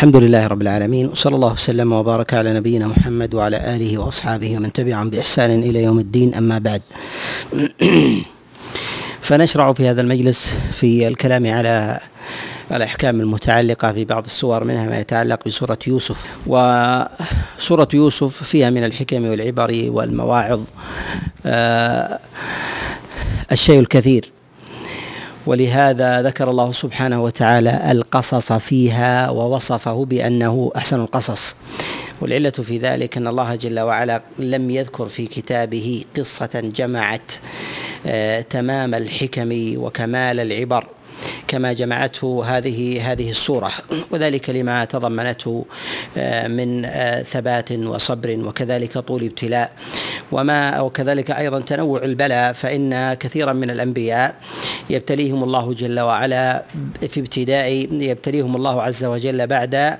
الحمد لله رب العالمين وصلى الله وسلم وبارك على نبينا محمد وعلى آله وأصحابه ومن تبعهم بإحسان إلى يوم الدين أما بعد. فنشرع في هذا المجلس في الكلام على الأحكام المتعلقة ببعض السور منها ما يتعلق بسورة يوسف. وسورة يوسف فيها من الحكم والعبر والمواعظ آه، الشيء الكثير. ولهذا ذكر الله سبحانه وتعالى القصص فيها ووصفه بأنه أحسن القصص. والعلة في ذلك أن الله جل وعلا لم يذكر في كتابه قصة جمعت آه، تمام الحكم وكمال العبر. كما جمعته هذه هذه السورة وذلك لما تضمنته آه، من آه، ثبات وصبر وكذلك طول ابتلاء. وما وكذلك أيضا تنوع البلاء فإن كثيرا من الأنبياء يبتليهم الله جل وعلا في ابتداء يبتليهم الله عز وجل بعد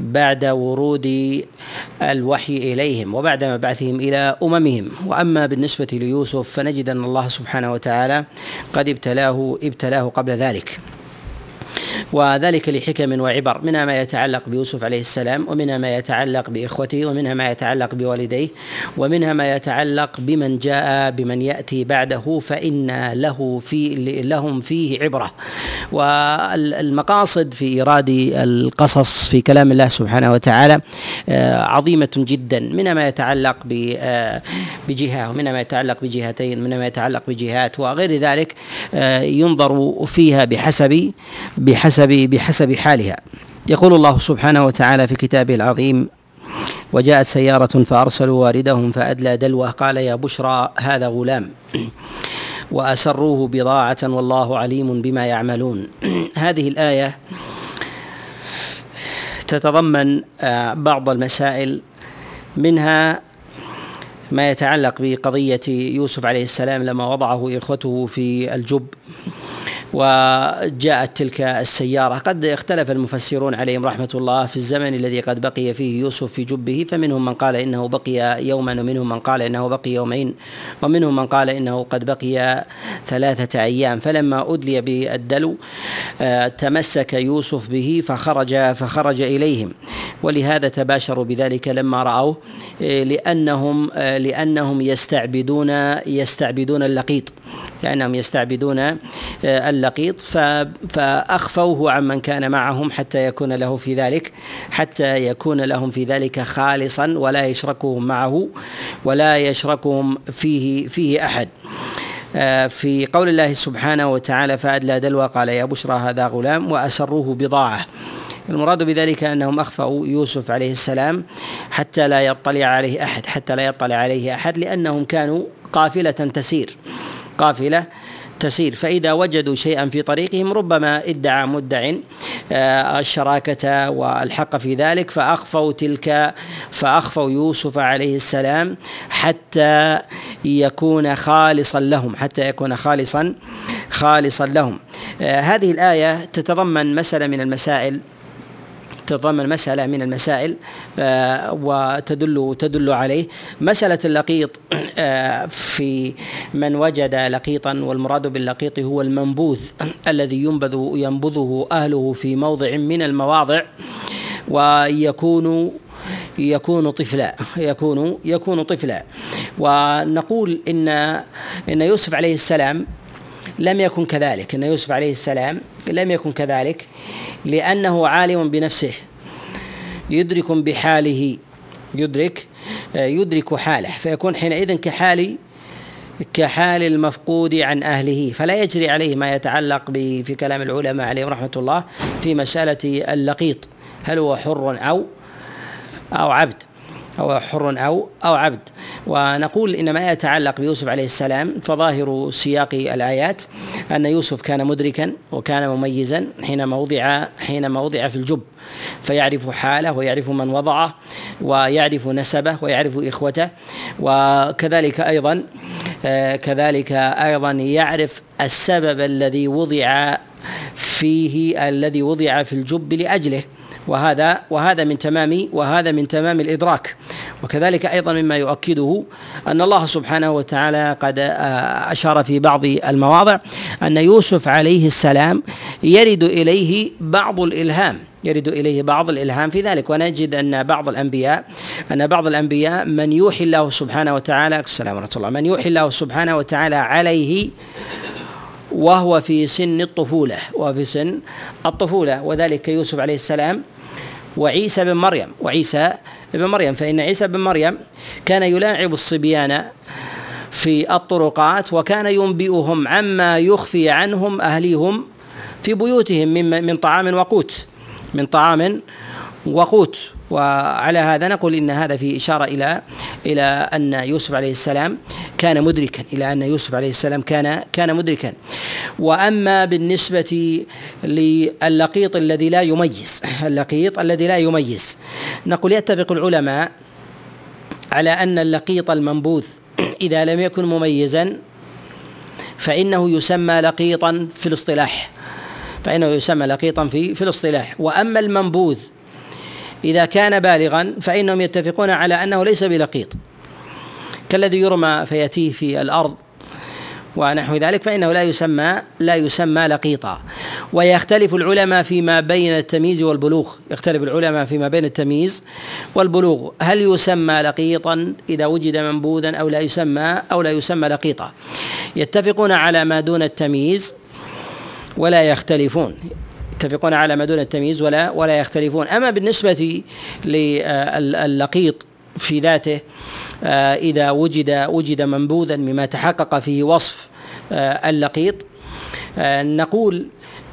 بعد ورود الوحي إليهم وبعد مبعثهم إلى أممهم. وأما بالنسبة ليوسف فنجد أن الله سبحانه وتعالى قد ابتلاه ابتلاه قبل ذلك وذلك لحكم وعبر منها ما يتعلق بيوسف عليه السلام ومنها ما يتعلق بإخوته ومنها ما يتعلق بوالديه ومنها ما يتعلق بمن جاء بمن يأتي بعده فإن له في لهم فيه عبرة. والمقاصد في إيراد القصص في كلام الله سبحانه وتعالى آه، عظيمة جدا. منها ما يتعلق آه، بجهة ومنها ما يتعلق بجهتين منها ما يتعلق بجهات وغير ذلك آه، ينظر فيها بحسب بحسب بحسب بحسب حالها. يقول الله سبحانه وتعالى في كتابه العظيم وجاءت سيارة فأرسلوا واردهم فأدلى دلوه. قال يا بشرى هذا غلام. وأسروه بضاعة والله عليم بما يعملون. هذه الآية تتضمن آه، بعض المسائل منها ما يتعلق بقضية يوسف عليه السلام لما وضعه إخوته في الجب. وجاءت تلك السيارة. قد اختلف المفسرون عليهم رحمة الله في الزمن الذي قد بقي فيه يوسف في جبه فمنهم من قال إنه بقي يوما ومنهم من قال إنه بقي يومين ومنهم من قال إنه قد بقي ثلاثة أيام. فلما أدلي بالدلو آه، تمسك يوسف به فخرج فخرج إليهم. ولهذا تباشروا بذلك لما رأوه آه، لأنهم آه، لأنهم يستعبدون يستعبدون اللقيط. لأنهم يستعبدون آه، اللقيط فأخفوه عمن كان معهم حتى يكون له في ذلك حتى يكون لهم في ذلك خالصا ولا يشركهم معه ولا يشركهم فيه فيه أحد. آه، في قول الله سبحانه وتعالى فأدلى دلوى قال يا بشرى هذا غلام وأسروه بضاعة. المراد بذلك أنهم اخفأوا يوسف عليه السلام حتى لا يطلع عليه أحد حتى لا يطلع عليه أحد لأنهم كانوا قافلة تسير قافلة تسير. فإذا وجدوا شيئا في طريقهم ربما ادعى مدع آه، الشراكة والحق في ذلك. فأخفوا تلك فأخفوا يوسف عليه السلام حتى يكون خالصا لهم حتى يكون خالصا خالصا لهم. آه، هذه الآية تتضمن مسألة من المسائل تتضمن مسألة من المسائل آه، وتدل تدل عليه. مسألة اللقيط آه، في من وجد لقيطا والمراد باللقيط هو المنبوذ الذي ينبذ ينبذه أهله في موضع من المواضع ويكون يكون طفلا يكون يكون طفلا. ونقول إن إن يوسف عليه السلام لم يكن كذلك. إن يوسف عليه السلام لم يكن كذلك لأنه عالم بنفسه يدرك بحاله يدرك يدرك حاله فيكون حينئذ كحال كحال المفقود عن أهله فلا يجري عليه ما يتعلق في كلام العلماء عليهم رحمة الله في مسألة اللقيط هل هو حر أو أو عبد. أو حر أو أو عبد. ونقول إن ما يتعلق بيوسف عليه السلام فظاهر سياق الآيات أن يوسف كان مدركا وكان مميزا حينما وضع حينما وضع في الجب. فيعرف حاله ويعرف من وضعه ويعرف نسبه ويعرف إخوته. وكذلك أيضا كذلك أيضا يعرف السبب الذي وضع فيه الذي وضع في الجب لأجله. وهذا وهذا من تمام وهذا من تمام الإدراك. وكذلك أيضا مما يؤكده أن الله سبحانه وتعالى قد أشار في بعض المواضع أن يوسف عليه السلام يرد إليه بعض الإلهام يرد إليه بعض الإلهام في ذلك. ونجد أن بعض الأنبياء أن بعض الأنبياء من يوحي الله سبحانه وتعالى السلام ورحمة الله من يوحي الله سبحانه وتعالى عليه وهو في سن الطفولة وهو في سن الطفولة. وذلك يوسف عليه السلام وعيسى بن مريم وعيسى بن مريم. فإن عيسى بن مريم كان يلاعب الصبيان في الطرقات وكان ينبئهم عما يخفي عنهم أهليهم في بيوتهم من من طعام وقوت من طعام وقوت. وعلى هذا نقول إن هذا في إشارة إلى إلى أن يوسف عليه السلام كان مدركا إلى أن يوسف عليه السلام كان كان مدركا. وأما بالنسبة للقيط الذي لا يميز اللقيط الذي لا يميز نقول يتفق العلماء على أن اللقيط المنبوذ إذا لم يكن مميزا فإنه يسمى لقيطا في الاصطلاح. فإنه يسمى لقيطا في في الاصطلاح. وأما المنبوذ إذا كان بالغا فإنهم يتفقون على أنه ليس بلقيط. كالذي يرمى فيتيه في الأرض ونحو ذلك فإنه لا يسمى لا يسمى لقيطا. ويختلف العلماء فيما بين التمييز والبلوغ. يختلف العلماء فيما بين التمييز والبلوغ. هل يسمى لقيطا إذا وجد منبوذا أو لا يسمى أو لا يسمى لقيطا؟ يتفقون على ما دون التمييز ولا يختلفون. يتفقون على ما دون التمييز ولا ولا يختلفون. أما بالنسبة للقيط في ذاته آه، إذا وجد وجد منبوذا مما تحقق فيه وصف آه، اللقيط. آه، نقول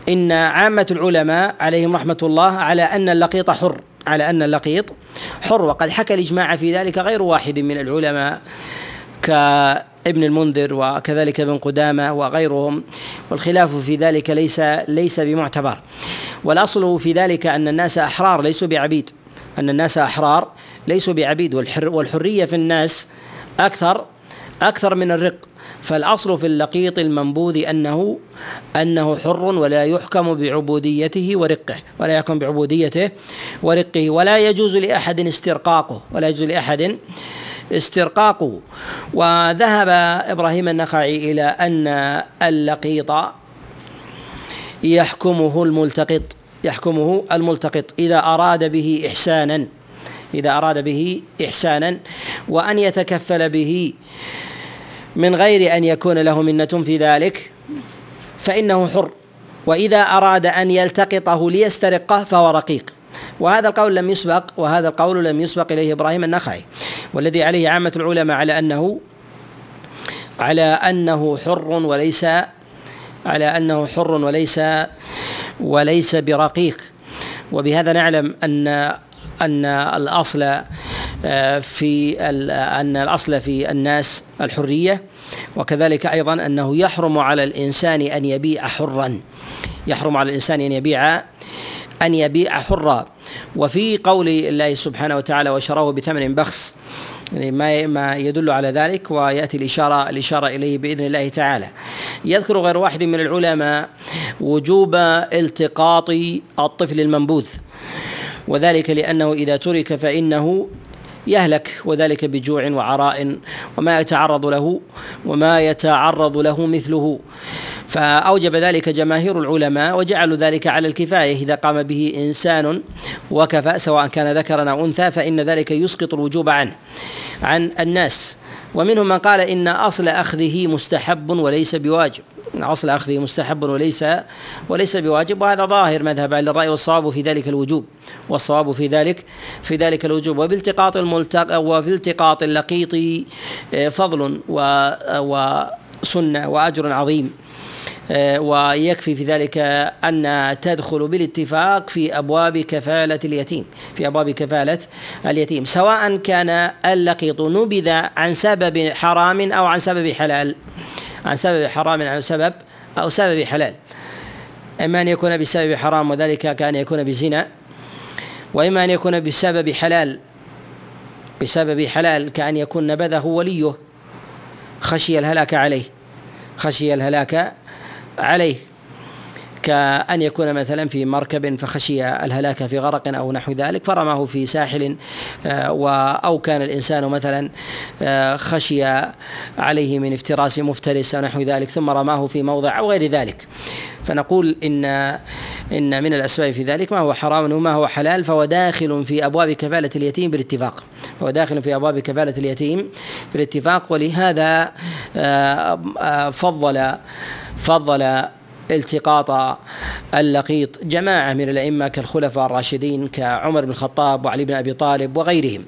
إن عامة العلماء عليهم رحمة الله على أن اللقيط حر على أن اللقيط حر وقد حكى الإجماع في ذلك غير واحد من العلماء ك ابن المنذر وكذلك ابن قدامة وغيرهم والخلاف في ذلك ليس ليس بمعتبر. والأصل في ذلك أن الناس أحرار ليسوا بعبيد. أن الناس أحرار ليسوا بعبيد والحر والحرية في الناس أكثر أكثر من الرق. فالأصل في اللقيط المنبوذ أنه أنه حر ولا يحكم بعبوديته ورقه ولا يحكم بعبوديته ورقه. ولا يجوز لأحد استرقاقه ولا يجوز لأحد استرقاقه. وذهب إبراهيم النخعي إلى أن اللقيط يحكمه الملتقط يحكمه الملتقط إذا أراد به إحسانا. إذا أراد به إحسانا وأن يتكفل به من غير أن يكون له منة في ذلك فإنه حر. وإذا أراد أن يلتقطه ليسترقه فهو رقيق. وهذا القول لم يسبق وهذا القول لم يسبق إليه إبراهيم النخعي. والذي عليه عامة العلماء على أنه على أنه حر وليس على أنه حر وليس وليس برقيق. وبهذا نعلم أن أن الأصل آه، في أن الأصل في الناس الحرية وكذلك أيضا أنه يحرم على الإنسان أن يبيع حرا. يحرم على الإنسان أن يبيع أن يبيع حرا. وفي قول الله سبحانه وتعالى وشروه بثمن بخس يعني ما ما يدل على ذلك ويأتي الإشارة الإشارة إليه بإذن الله تعالى. يذكر غير واحد من العلماء وجوب التقاط الطفل المنبوذ. وذلك لأنه إذا ترك فإنه يهلك وذلك بجوع وعراء وما يتعرض له وما يتعرض له مثله. فأوجب ذلك جماهير العلماء وجعلوا ذلك على الكفاية. إذا قام به إنسان وكفى سواء كان ذكرا أو أنثى فإن ذلك يسقط الوجوب عنه عن الناس. ومنهم من قال إن أصل أخذه مستحب وليس بواجب. أصل أخذه مستحب وليس وليس بواجب وهذا ظاهر مذهب أهل الرأي والصواب في ذلك الوجوب والصواب في ذلك في ذلك الوجوب. وبالتقاط الملتق وفي التقاط اللقيط آه، فضل وسنة وأجر عظيم. آه، ويكفي في ذلك أن تدخل بالاتفاق في أبواب كفالة اليتيم في أبواب كفالة اليتيم سواء كان اللقيط نبذ عن سبب حرام أو عن سبب حلال. عن سبب حرام أو سبب أو سبب حلال. إما أن يكون بسبب حرام وذلك كأن يكون بزنا. وإما أن يكون بسبب حلال بسبب حلال كأن يكون نبذه وليه. خشي الهلاك عليه خشي الهلاك عليه. كأن يكون مثلا في مركب فخشي الهلاك في غرق أو نحو ذلك فرماه في ساحل أو كان الإنسان مثلا خشي عليه من افتراس مفترس أو نحو ذلك ثم رماه في موضع أو غير ذلك. فنقول إن إن من الأسباب في ذلك ما هو حرام وما هو حلال فهو داخل في أبواب كفالة اليتيم بالاتفاق. هو داخل في أبواب كفالة اليتيم بالاتفاق ولهذا آه، آه، فضل فضل التقاط اللقيط جماعة من الأئمة كالخلفاء الراشدين كعمر بن الخطاب وعلي بن أبي طالب وغيرهم.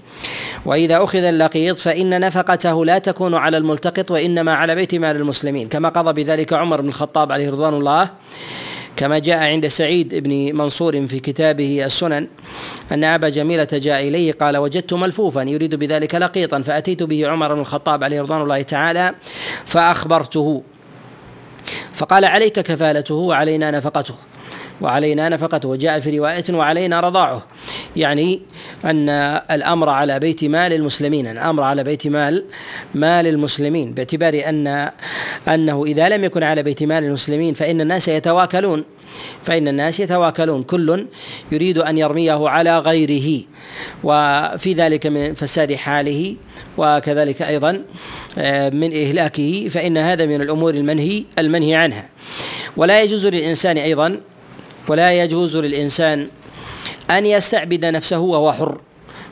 وإذا أخذ اللقيط فإن نفقته لا تكون على الملتقط وإنما على بيت مال المسلمين كما قضى بذلك عمر بن الخطاب عليه رضوان الله. كما جاء عند سعيد بن منصور في كتابه السنن أن أبا جميلة جاء إليه قال وجدت ملفوفا يريد بذلك لقيطا فأتيت به عمر بن الخطاب عليه رضوان الله تعالى فأخبرته. فقال عليك كفالته وعلينا نفقته وعلينا نفقته وجاء في رواية وعلينا رضاعه. يعني أن الأمر على بيت مال المسلمين الأمر على بيت مال مال المسلمين باعتبار أن أنه إذا لم يكن على بيت مال المسلمين فإن الناس يتواكلون. فإن الناس يتواكلون. كل يريد أن يرميه على غيره وفي ذلك من فساد حاله. وكذلك أيضا آه، من إهلاكه فإن هذا من الأمور المنهي المنهي عنها. ولا يجوز للإنسان أيضا ولا يجوز للإنسان أن يستعبد نفسه وهو حر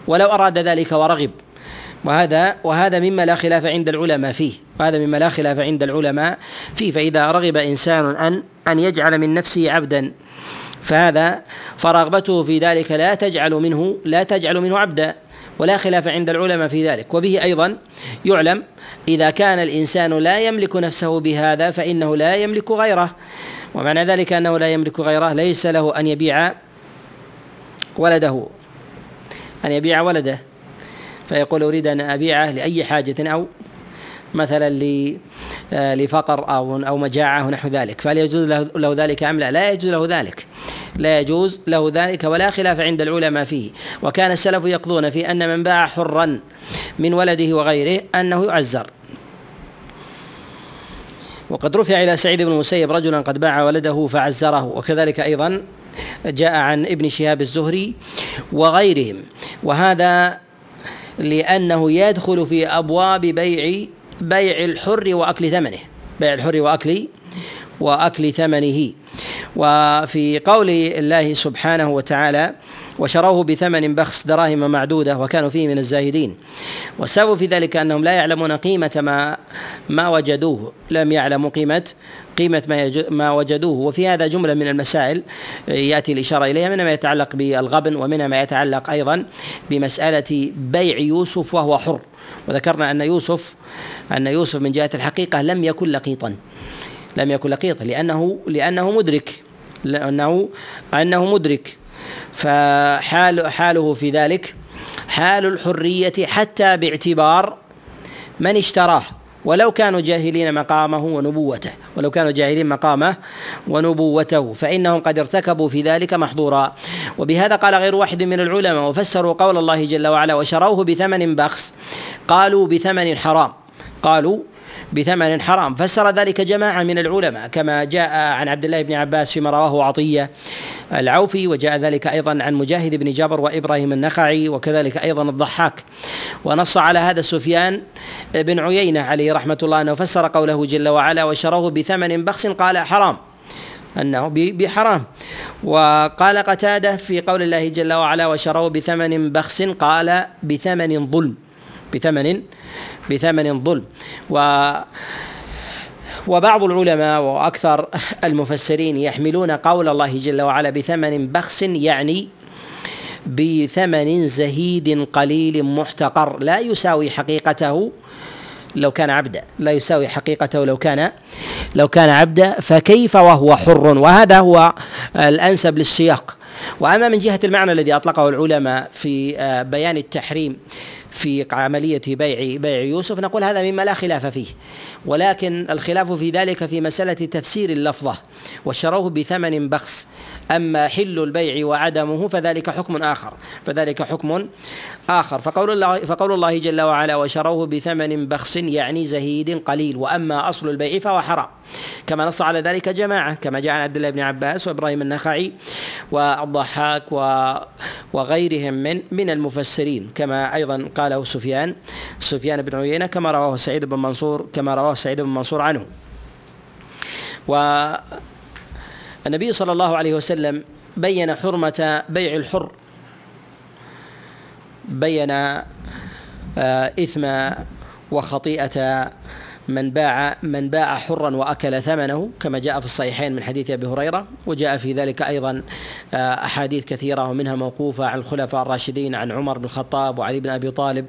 ولو أراد ذلك ورغب. وهذا وهذا مما لا خلاف عند العلماء فيه. وهذا مما لا خلاف عند العلماء فيه. فإذا رغب إنسان أن أن يجعل من نفسه عبدا فهذا فرغبته في ذلك لا تجعل منه لا تجعل منه عبدا. ولا خلاف عند العلماء في ذلك. وبه أيضا يعلم إذا كان الإنسان لا يملك نفسه بهذا فإنه لا يملك غيره. ومعنى ذلك أنه لا يملك غيره ليس له أن يبيع ولده. أن يبيع ولده. فيقول أريد أن أبيعه لأي حاجة أو مثلا آه، لفقر أو أو مجاعة ونحو ذلك. فهل يجوز له ذلك أم لا؟ لا يجوز له ذلك. لا يجوز له ذلك ولا خلاف عند العلماء فيه. وكان السلف يقضون في أن من باع حرا من ولده وغيره أنه يعزر. وقد رفع إلى سعيد بن المسيب رجلا قد باع ولده فعزره. وكذلك أيضا جاء عن ابن شهاب الزهري وغيرهم. وهذا لأنه يدخل في أبواب بيع بيع الحر وأكل ثمنه. بيع الحر وأكل وأكل ثمنه. وفي قول الله سبحانه وتعالى وشروه بثمن بخس دراهم معدودة وكانوا فيه من الزاهدين. والسبب في ذلك أنهم لا يعلمون قيمة ما ما وجدوه لم يعلموا قيمة قيمة ما, ما وجدوه. وفي هذا جملة من المسائل يأتي الإشارة إليها منها ما يتعلق بالغبن ومنها ما يتعلق أيضا بمسألة بيع يوسف وهو حر. وذكرنا أن يوسف أن يوسف من جهة الحقيقة لم يكن لقيطا. لم يكن لقيطا لأنه لأنه مدرك. لأنه أنه مدرك. فحال حاله في ذلك حال الحرية حتى باعتبار من اشتراه. ولو كانوا جاهلين مقامه ونبوته ولو كانوا جاهلين مقامه ونبوته فإنهم قد ارتكبوا في ذلك محظورا. وبهذا قال غير واحد من العلماء وفسروا قول الله جل وعلا وشروه بثمن بخس قالوا بثمن حرام. قالوا بثمن حرام. فسر ذلك جماعة من العلماء كما جاء عن عبد الله بن عباس فيما رواه عطية العوفي وجاء ذلك أيضا عن مجاهد بن جبر وإبراهيم النخعي وكذلك أيضا الضحاك. ونص على هذا سفيان بن عيينة عليه رحمة الله أنه فسر قوله جل وعلا وشروه بثمن بخس قال حرام. أنه بحرام. وقال قتادة في قول الله جل وعلا وشروه بثمن بخس قال بثمن ظلم. بثمن بثمن ظلم. و وبعض العلماء وأكثر المفسرين يحملون قول الله جل وعلا بثمن بخس يعني بثمن زهيد قليل محتقر. لا يساوي حقيقته لو كان عبدا. لا يساوي حقيقته لو كان لو كان عبدا. فكيف وهو حر؟ وهذا هو الأنسب للسياق. وأما من جهة المعنى الذي أطلقه العلماء في آه، بيان التحريم في عملية بيع بيع يوسف نقول هذا مما لا خلاف فيه. ولكن الخلاف في ذلك في مسألة تفسير اللفظة. وشروه بثمن بخس. أما حل البيع وعدمه فذلك حكم آخر. فذلك حكم آخر. فقول الله فقول الله جل وعلا وشروه بثمن بخس يعني زهيد قليل. وأما أصل البيع فهو حرام. كما نص على ذلك جماعة. كما جاء عن عبد الله بن عباس وإبراهيم النخعي والضحاك وغيرهم من من المفسرين. كما أيضا قاله سفيان سفيان بن عيينة كما رواه سعيد بن منصور كما رواه سعيد بن منصور عنه. والنبي صلى الله عليه وسلم بين حرمة بيع الحر بين آه، إثم وخطيئة من باع من باع حرا وأكل ثمنه كما جاء في الصحيحين من حديث أبي هريرة وجاء في ذلك أيضا آه، أحاديث كثيرة ومنها موقوفة عن الخلفاء الراشدين عن عمر بن الخطاب وعلي بن أبي طالب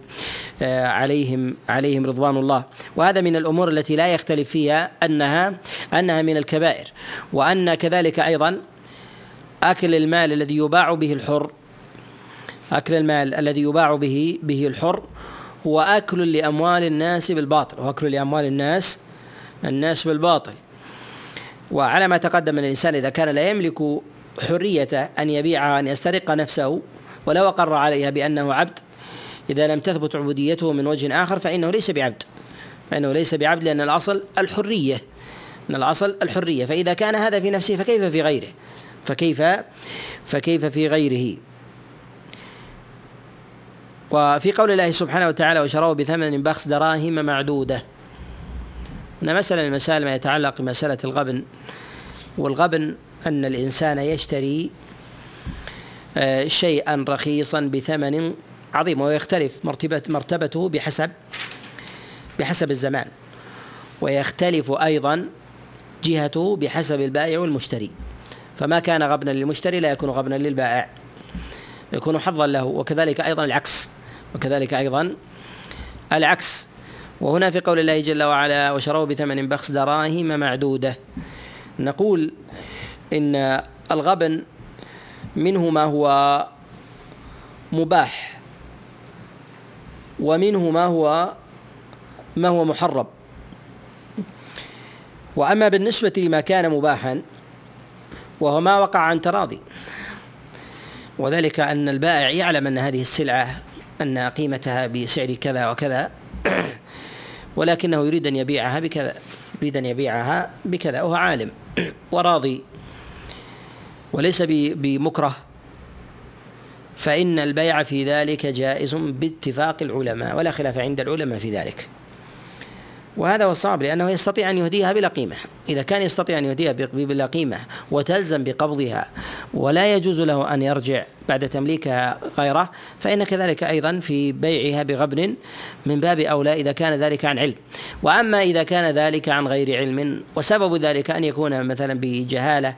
آه، عليهم عليهم رضوان الله. وهذا من الأمور التي لا يختلف فيها انها أنها من الكبائر وأن كذلك أيضا أكل المال الذي يباع به الحر أكل المال الذي يباع به به الحر هو أكل لأموال الناس بالباطل وأكل لأموال الناس الناس بالباطل. وعلى ما تقدم الإنسان إذا كان لا يملك حرية أن يبيعها أن يسترق نفسه ولو أقر عليها بأنه عبد إذا لم تثبت عبوديته من وجه آخر فإنه ليس بعبد. فإنه ليس بعبد لأن الأصل الحرية أن الأصل الحرية. فإذا كان هذا في نفسه فكيف في غيره؟ فكيف فكيف في غيره؟ وفي قول الله سبحانه وتعالى وشروه بثمن بخس دراهم معدودة. هنا مسألة من المسائل ما يتعلق بمسألة الغبن. والغبن أن الإنسان يشتري آه، شيئا رخيصا بثمن عظيم ويختلف مرتبة مرتبته بحسب بحسب الزمان. ويختلف أيضا جهته بحسب البائع والمشتري. فما كان غبنا للمشتري لا يكون غبنا للبائع. يكون حظا له وكذلك أيضا العكس. وكذلك أيضا العكس. وهنا في قول الله جل وعلا وشروه بثمن بخس دراهم معدودة. نقول إن الغبن منه ما هو مباح ومنه ما هو ما هو محرم وأما بالنسبة لما كان مباحا وهو ما وقع عن تراضي. وذلك أن البائع يعلم أن هذه السلعة أن قيمتها بسعر كذا وكذا ولكنه يريد أن يبيعها بكذا يريد أن يبيعها بكذا وهو عالم وراضي وليس بمكره. فإن البيع في ذلك جائز باتفاق العلماء ولا خلاف عند العلماء في ذلك. وهذا هو الصواب لأنه يستطيع أن يهديها بلا قيمة. إذا كان يستطيع أن يهديها بلا قيمة وتلزم بقبضها ولا يجوز له أن يرجع بعد تمليكها غيره فإن كذلك أيضا في بيعها بغبن من باب أولى إذا كان ذلك عن علم. وأما إذا كان ذلك عن غير علم وسبب ذلك أن يكون مثلا بجهالة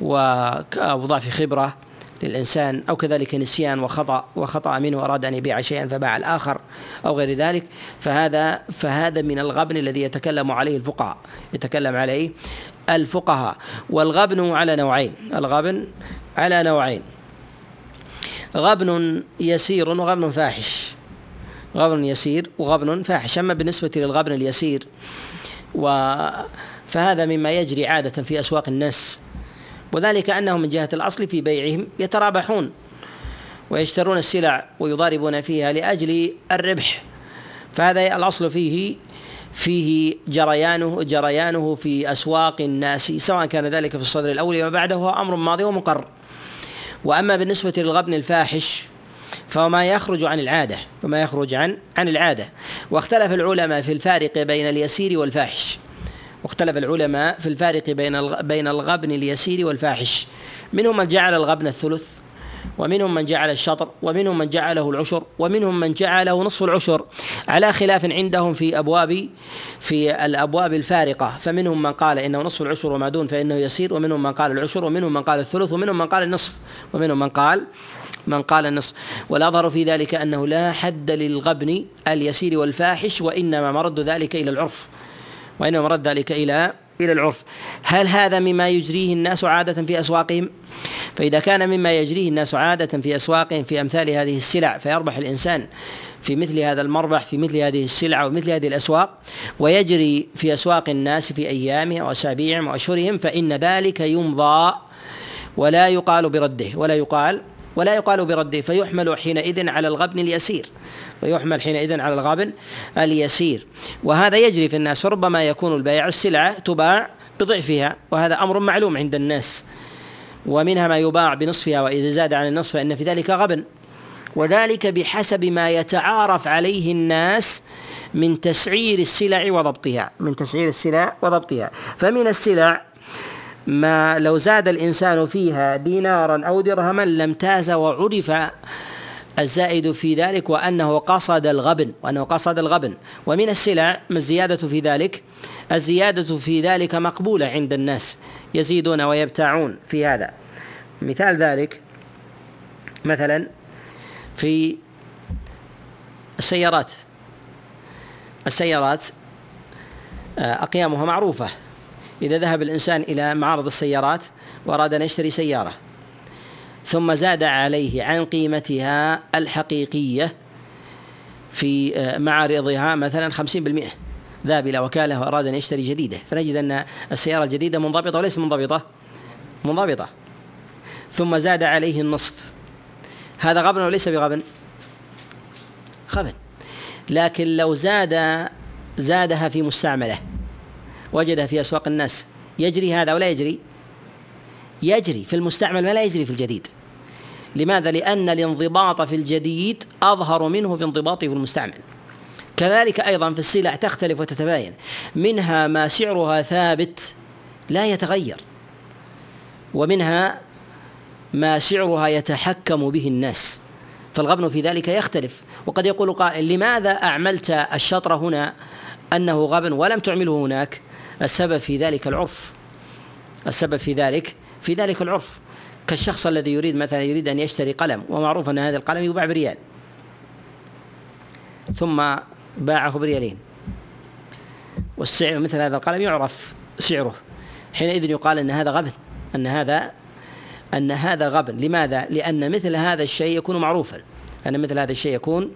وضعف خبرة للإنسان أو كذلك نسيان وخطأ وخطأ منه أراد أن يبيع شيئا فباع الآخر أو غير ذلك فهذا فهذا من الغبن الذي يتكلم عليه الفقهاء. يتكلم عليه الفقهاء. والغبن على نوعين الغبن على نوعين. غبن يسير وغبن فاحش. غبن يسير وغبن فاحش. أما بالنسبة للغبن اليسير و فهذا مما يجري عادة في أسواق الناس. وذلك أنهم من جهة الأصل في بيعهم يترابحون ويشترون السلع ويضاربون فيها لأجل الربح. فهذا الأصل فيه فيه جريانه جريانه في أسواق الناس سواء كان ذلك في الصدر الأول وما بعده هو أمر ماضي ومقر. وأما بالنسبة للغبن الفاحش فهو ما يخرج عن العادة فما يخرج عن عن العادة. واختلف العلماء في الفارق بين اليسير والفاحش. واختلف العلماء في الفارق بين بين الغبن اليسير والفاحش. منهم من جعل الغبن الثلث ومنهم من جعل الشطر ومنهم من جعله العشر ومنهم من جعله نصف العشر. على خلاف عندهم في أبواب في الأبواب الفارقة. فمنهم من قال إنه نصف العشر وما دون فإنه يسير ومنهم من قال العشر ومنهم من قال الثلث ومنهم من قال النصف ومنهم من قال من قال النصف. والأظهر في ذلك أنه لا حد للغبن اليسير والفاحش وإنما مرد ذلك إلى العرف. وإنما رد ذلك إلى إلى العرف. هل هذا مما يجريه الناس عادة في أسواقهم؟ فإذا كان مما يجريه الناس عادة في أسواقهم في أمثال هذه السلع فيربح الإنسان في مثل هذا المربح في مثل هذه السلع ومثل هذه الأسواق ويجري في أسواق الناس في أيامهم وأسابيعهم وأشهرهم فإن ذلك يمضى ولا يقال برده ولا يقال ولا يقال برده فيحمل حينئذ على الغبن اليسير. ويحمل حينئذ على الغبن اليسير. وهذا يجري في الناس فربما يكون البيع السلعة تباع بضعفها وهذا أمر معلوم عند الناس. ومنها ما يباع بنصفها وإذا زاد عن النصف فإن في ذلك غبن. وذلك بحسب ما يتعارف عليه الناس من تسعير السلع وضبطها. من تسعير السلع وضبطها. فمن السلع ما لو زاد الإنسان فيها دينارا أو درهما لم تاز وعرف الزائد في ذلك وأنه قصد الغبن وأنه قصد الغبن. ومن السلع ما الزيادة في ذلك؟ الزيادة في ذلك مقبولة عند الناس يزيدون ويبتاعون في هذا. مثال ذلك مثلا في السيارات. السيارات آه، أقيامها معروفة. إذا ذهب الإنسان إلى معرض السيارات وأراد أن يشتري سيارة ثم زاد عليه عن قيمتها الحقيقية في آه، معارضها مثلا خمسين بالمئة. ذهب إلى وكالة وأراد أن يشتري جديدة. فنجد أن السيارة الجديدة منضبطة وليس منضبطة. منضبطة. ثم زاد عليه النصف. هذا غبن وليس بغبن؟ غبن. لكن لو زاد زادها في مستعمله وجدها في أسواق الناس. يجري هذا ولا يجري؟ يجري في المستعمل ما لا يجري في الجديد. لماذا؟ لأن الانضباط في الجديد أظهر منه في انضباطه في المستعمل. كذلك أيضا في السلع تختلف وتتباين. منها ما سعرها ثابت لا يتغير ومنها ما سعرها يتحكم به الناس. فالغبن في ذلك يختلف. وقد يقول قائل لماذا أعملت الشطر هنا أنه غبن ولم تعمله هناك؟ السبب في ذلك العرف. السبب في ذلك في ذلك العرف. كالشخص الذي يريد مثلا يريد أن يشتري قلم ومعروف أن هذا القلم يباع بريال. ثم باعه بريالين. والسعر مثل هذا القلم يعرف سعره. حينئذ يقال أن هذا غبن أن هذا أن هذا غبن. لماذا؟ لأن مثل هذا الشيء يكون معروفا. أن مثل هذا الشيء يكون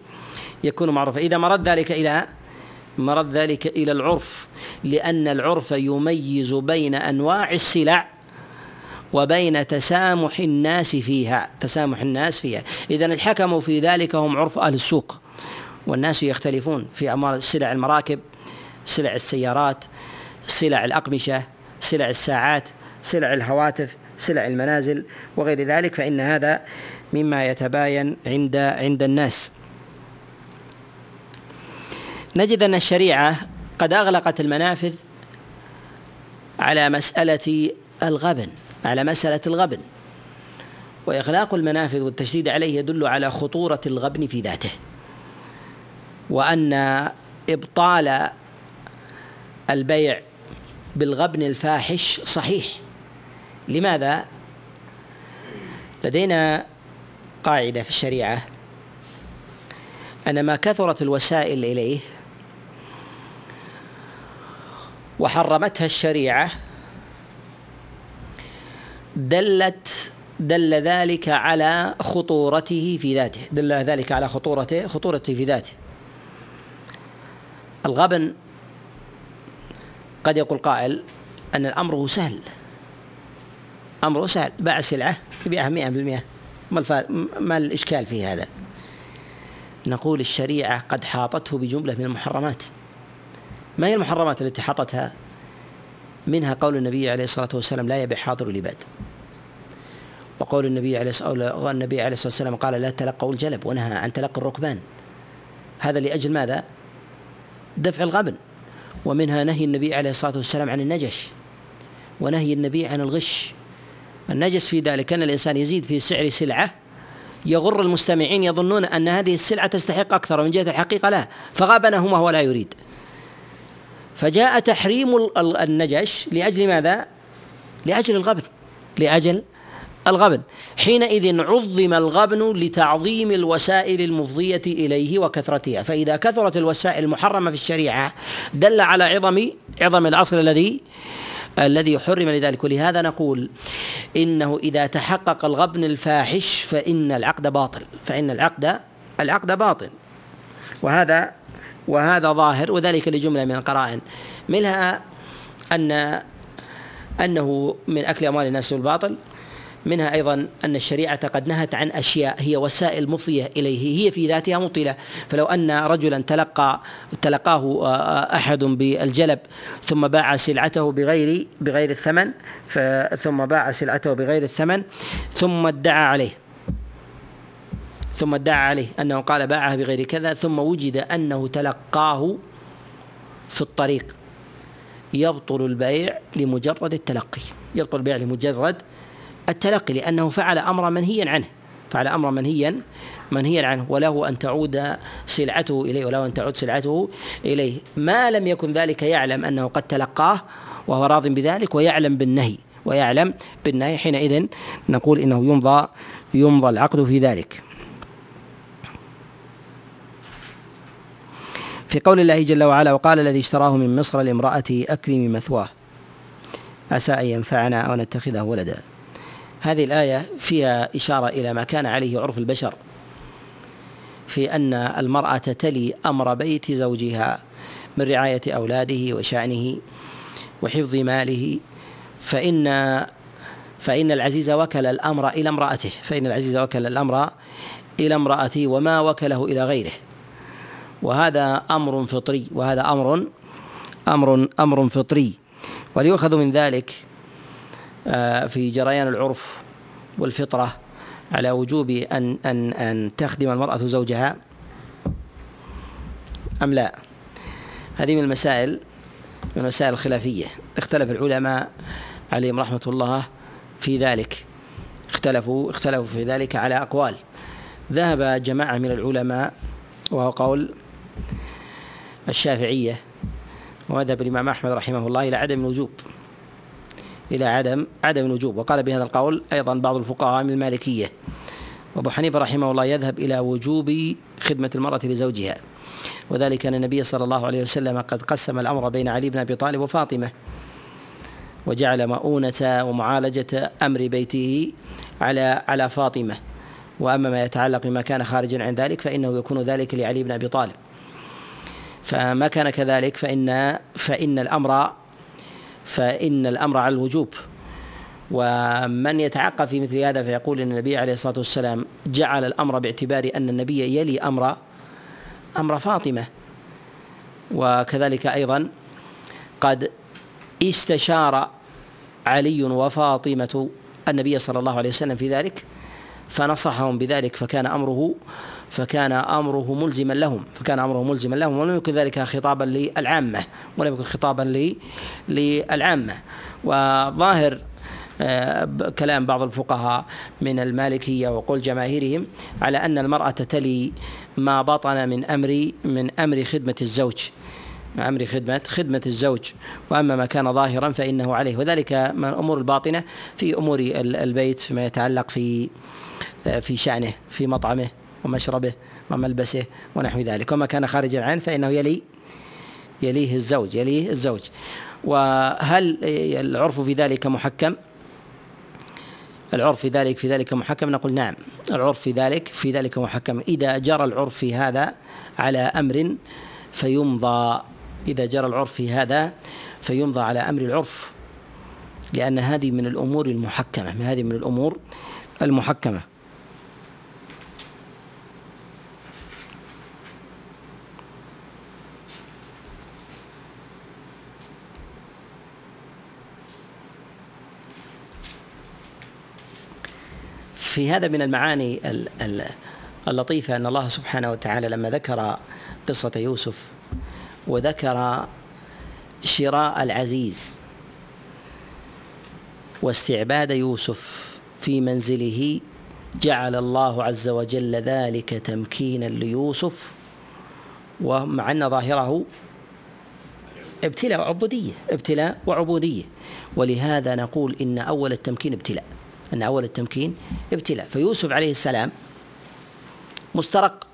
يكون معروفا. إذا مرد ذلك إلى مرد ذلك إلى العرف. لأن العرف يميز بين أنواع السلع. وبين تسامح الناس فيها تسامح الناس فيها. إذا الحكم في ذلك هم عرف أهل السوق. والناس يختلفون في أمر سلع المراكب سلع السيارات سلع الأقمشة سلع الساعات سلع الهواتف سلع المنازل وغير ذلك فإن هذا مما يتباين عند عند الناس. نجد أن الشريعة قد أغلقت المنافذ على مسألة الغبن. على مسألة الغبن. وإغلاق المنافذ والتشديد عليه يدل على خطورة الغبن في ذاته. وأن إبطال البيع بالغبن الفاحش صحيح. لماذا؟ لدينا قاعدة في الشريعة أن ما كثرت الوسائل إليه وحرمتها الشريعة دلت دل ذلك على خطورته في ذاته. دل ذلك على خطورته خطورته في ذاته. الغبن قد يقول قائل أن الأمر سهل. أمره سهل. باع سلعة يبيعها مئة بالمئة. ما, ما الإشكال في هذا؟ نقول الشريعة قد حاطته بجملة من المحرمات. ما هي المحرمات التي حاطتها؟ منها قول النبي عليه الصلاة والسلام لا يبيع حاضر لباد. وقول النبي عليه الصلاة النبي عليه الصلاة والسلام قال لا تلقوا الجلب ونهى عن تلقي الركبان. هذا لأجل ماذا؟ دفع الغبن. ومنها نهي النبي عليه الصلاة والسلام عن النجش. ونهي النبي عن الغش. النجس في ذلك أن الإنسان يزيد في سعر سلعة يغر المستمعين يظنون أن هذه السلعة تستحق أكثر ومن جهة الحقيقة لا فغابنهم وهو لا يريد. فجاء تحريم النجش لأجل ماذا؟ لأجل الغبن لأجل الغبن. حينئذ عظم الغبن لتعظيم الوسائل المفضية إليه وكثرتها. فإذا كثرت الوسائل المحرمة في الشريعة دل على عظم عظم الأصل الذي الذي حرم لذلك. ولهذا نقول إنه إذا تحقق الغبن الفاحش فإن العقد باطل فإن العقد العقد باطل. وهذا وهذا ظاهر وذلك لجملة من القرائن. منها ان أنه من أكل أموال الناس بالباطل منها أيضا أن الشريعة قد نهت عن أشياء هي وسائل مفضية إليه هي في ذاتها مبطلة. فلو أن رجلا تلقى تلقاه أحد بالجلب ثم باع سلعته بغير بغير الثمن ثم باع سلعته بغير الثمن ثم ادعى عليه. ثم ادعى عليه أنه قال باعها بغير كذا ثم وجد أنه تلقاه في الطريق. يبطل البيع لمجرد التلقي. يبطل البيع لمجرد التلقي لأنه فعل أمرا منهيا عنه. فعل أمرا منهيا منهيا عنه. وله أن تعود سلعته إليه وله أن تعود سلعته إليه. ما لم يكن ذلك يعلم أنه قد تلقاه وهو راض بذلك ويعلم بالنهي ويعلم بالنهي. حينئذ نقول إنه يمضى يمضى العقد في ذلك. في قول الله جل وعلا وقال الذي اشتراه من مصر لامرأته أكرم مثواه. عسى أن ينفعنا أو نتخذه ولدا. هذه الآية فيها إشارة إلى ما كان عليه عرف البشر في أن المرأة تلي أمر بيت زوجها من رعاية أولاده وشأنه وحفظ ماله فإن فإن العزيز وكل الأمر إلى امرأته فإن العزيز وكل الأمر إلى امرأته وما وكله إلى غيره. وهذا أمر فطري وهذا أمر أمر أمر فطري. وليؤخذ من ذلك آه، في جريان العرف والفطرة على وجوب أن أن أن تخدم المرأة زوجها أم لا. هذه من المسائل من المسائل الخلافية. اختلف العلماء عليهم رحمة الله في ذلك. اختلفوا اختلفوا في ذلك على أقوال. ذهب جماعة من العلماء وهو قول الشافعية ومذهب الإمام أحمد رحمه الله إلى عدم الوجوب إلى عدم عدم الوجوب وقال بهذا القول أيضا بعض الفقهاء من المالكية. وأبو حنيفة رحمه الله يذهب إلى وجوب خدمة المرأة لزوجها. وذلك أن النبي صلى الله عليه وسلم قد قسم الأمر بين علي بن أبي طالب وفاطمة وجعل مؤونة ومعالجة أمر بيته على على فاطمة. وأما ما يتعلق بما كان خارجا عن ذلك فإنه يكون ذلك لعلي بن أبي طالب. فما كان كذلك فإن فإن الأمر فإن الأمر على الوجوب. ومن يتعقب في مثل هذا فيقول إن النبي عليه الصلاة والسلام جعل الأمر باعتبار أن النبي يلي أمر أمر فاطمة. وكذلك أيضا قد استشار علي وفاطمة النبي صلى الله عليه وسلم في ذلك فنصحهم بذلك فكان أمره فكان أمره ملزما لهم فكان أمره ملزما لهم ولم يكن ذلك خطابا للعامة ولم يكن خطابا للعامة. وظاهر آه، كلام بعض الفقهاء من المالكية وقول جماهيرهم على أن المرأة تلي ما بطن من أمر من أمر خدمة الزوج أمر خدمة خدمة الزوج. وأما ما كان ظاهرا فإنه عليه. وذلك من الأمور الباطنة في أمور البيت فيما يتعلق في آه، في شأنه في مطعمه. ومشربه وملبسه ونحو ذلك. وما كان خارجا عنه فإنه يلي يليه الزوج يليه الزوج. وهل العرف في ذلك محكم؟ العرف في ذلك في ذلك محكم؟ نقول نعم العرف في ذلك في ذلك محكم. إذا جرى العرف في هذا على أمر فيمضى. إذا جرى العرف في هذا فيمضى على أمر العرف لأن هذه من الأمور المحكمة هذه من الأمور المحكمة. في هذا من المعاني اللطيفة أن الله سبحانه وتعالى لما ذكر قصة يوسف وذكر شراء العزيز واستعباد يوسف في منزله جعل الله عز وجل ذلك تمكينا ليوسف ومع أن ظاهره ابتلاء وعبودية ابتلاء وعبودية. ولهذا نقول إن أول التمكين ابتلاء. أن أول التمكين ابتلاء. فيوسف عليه السلام مسترق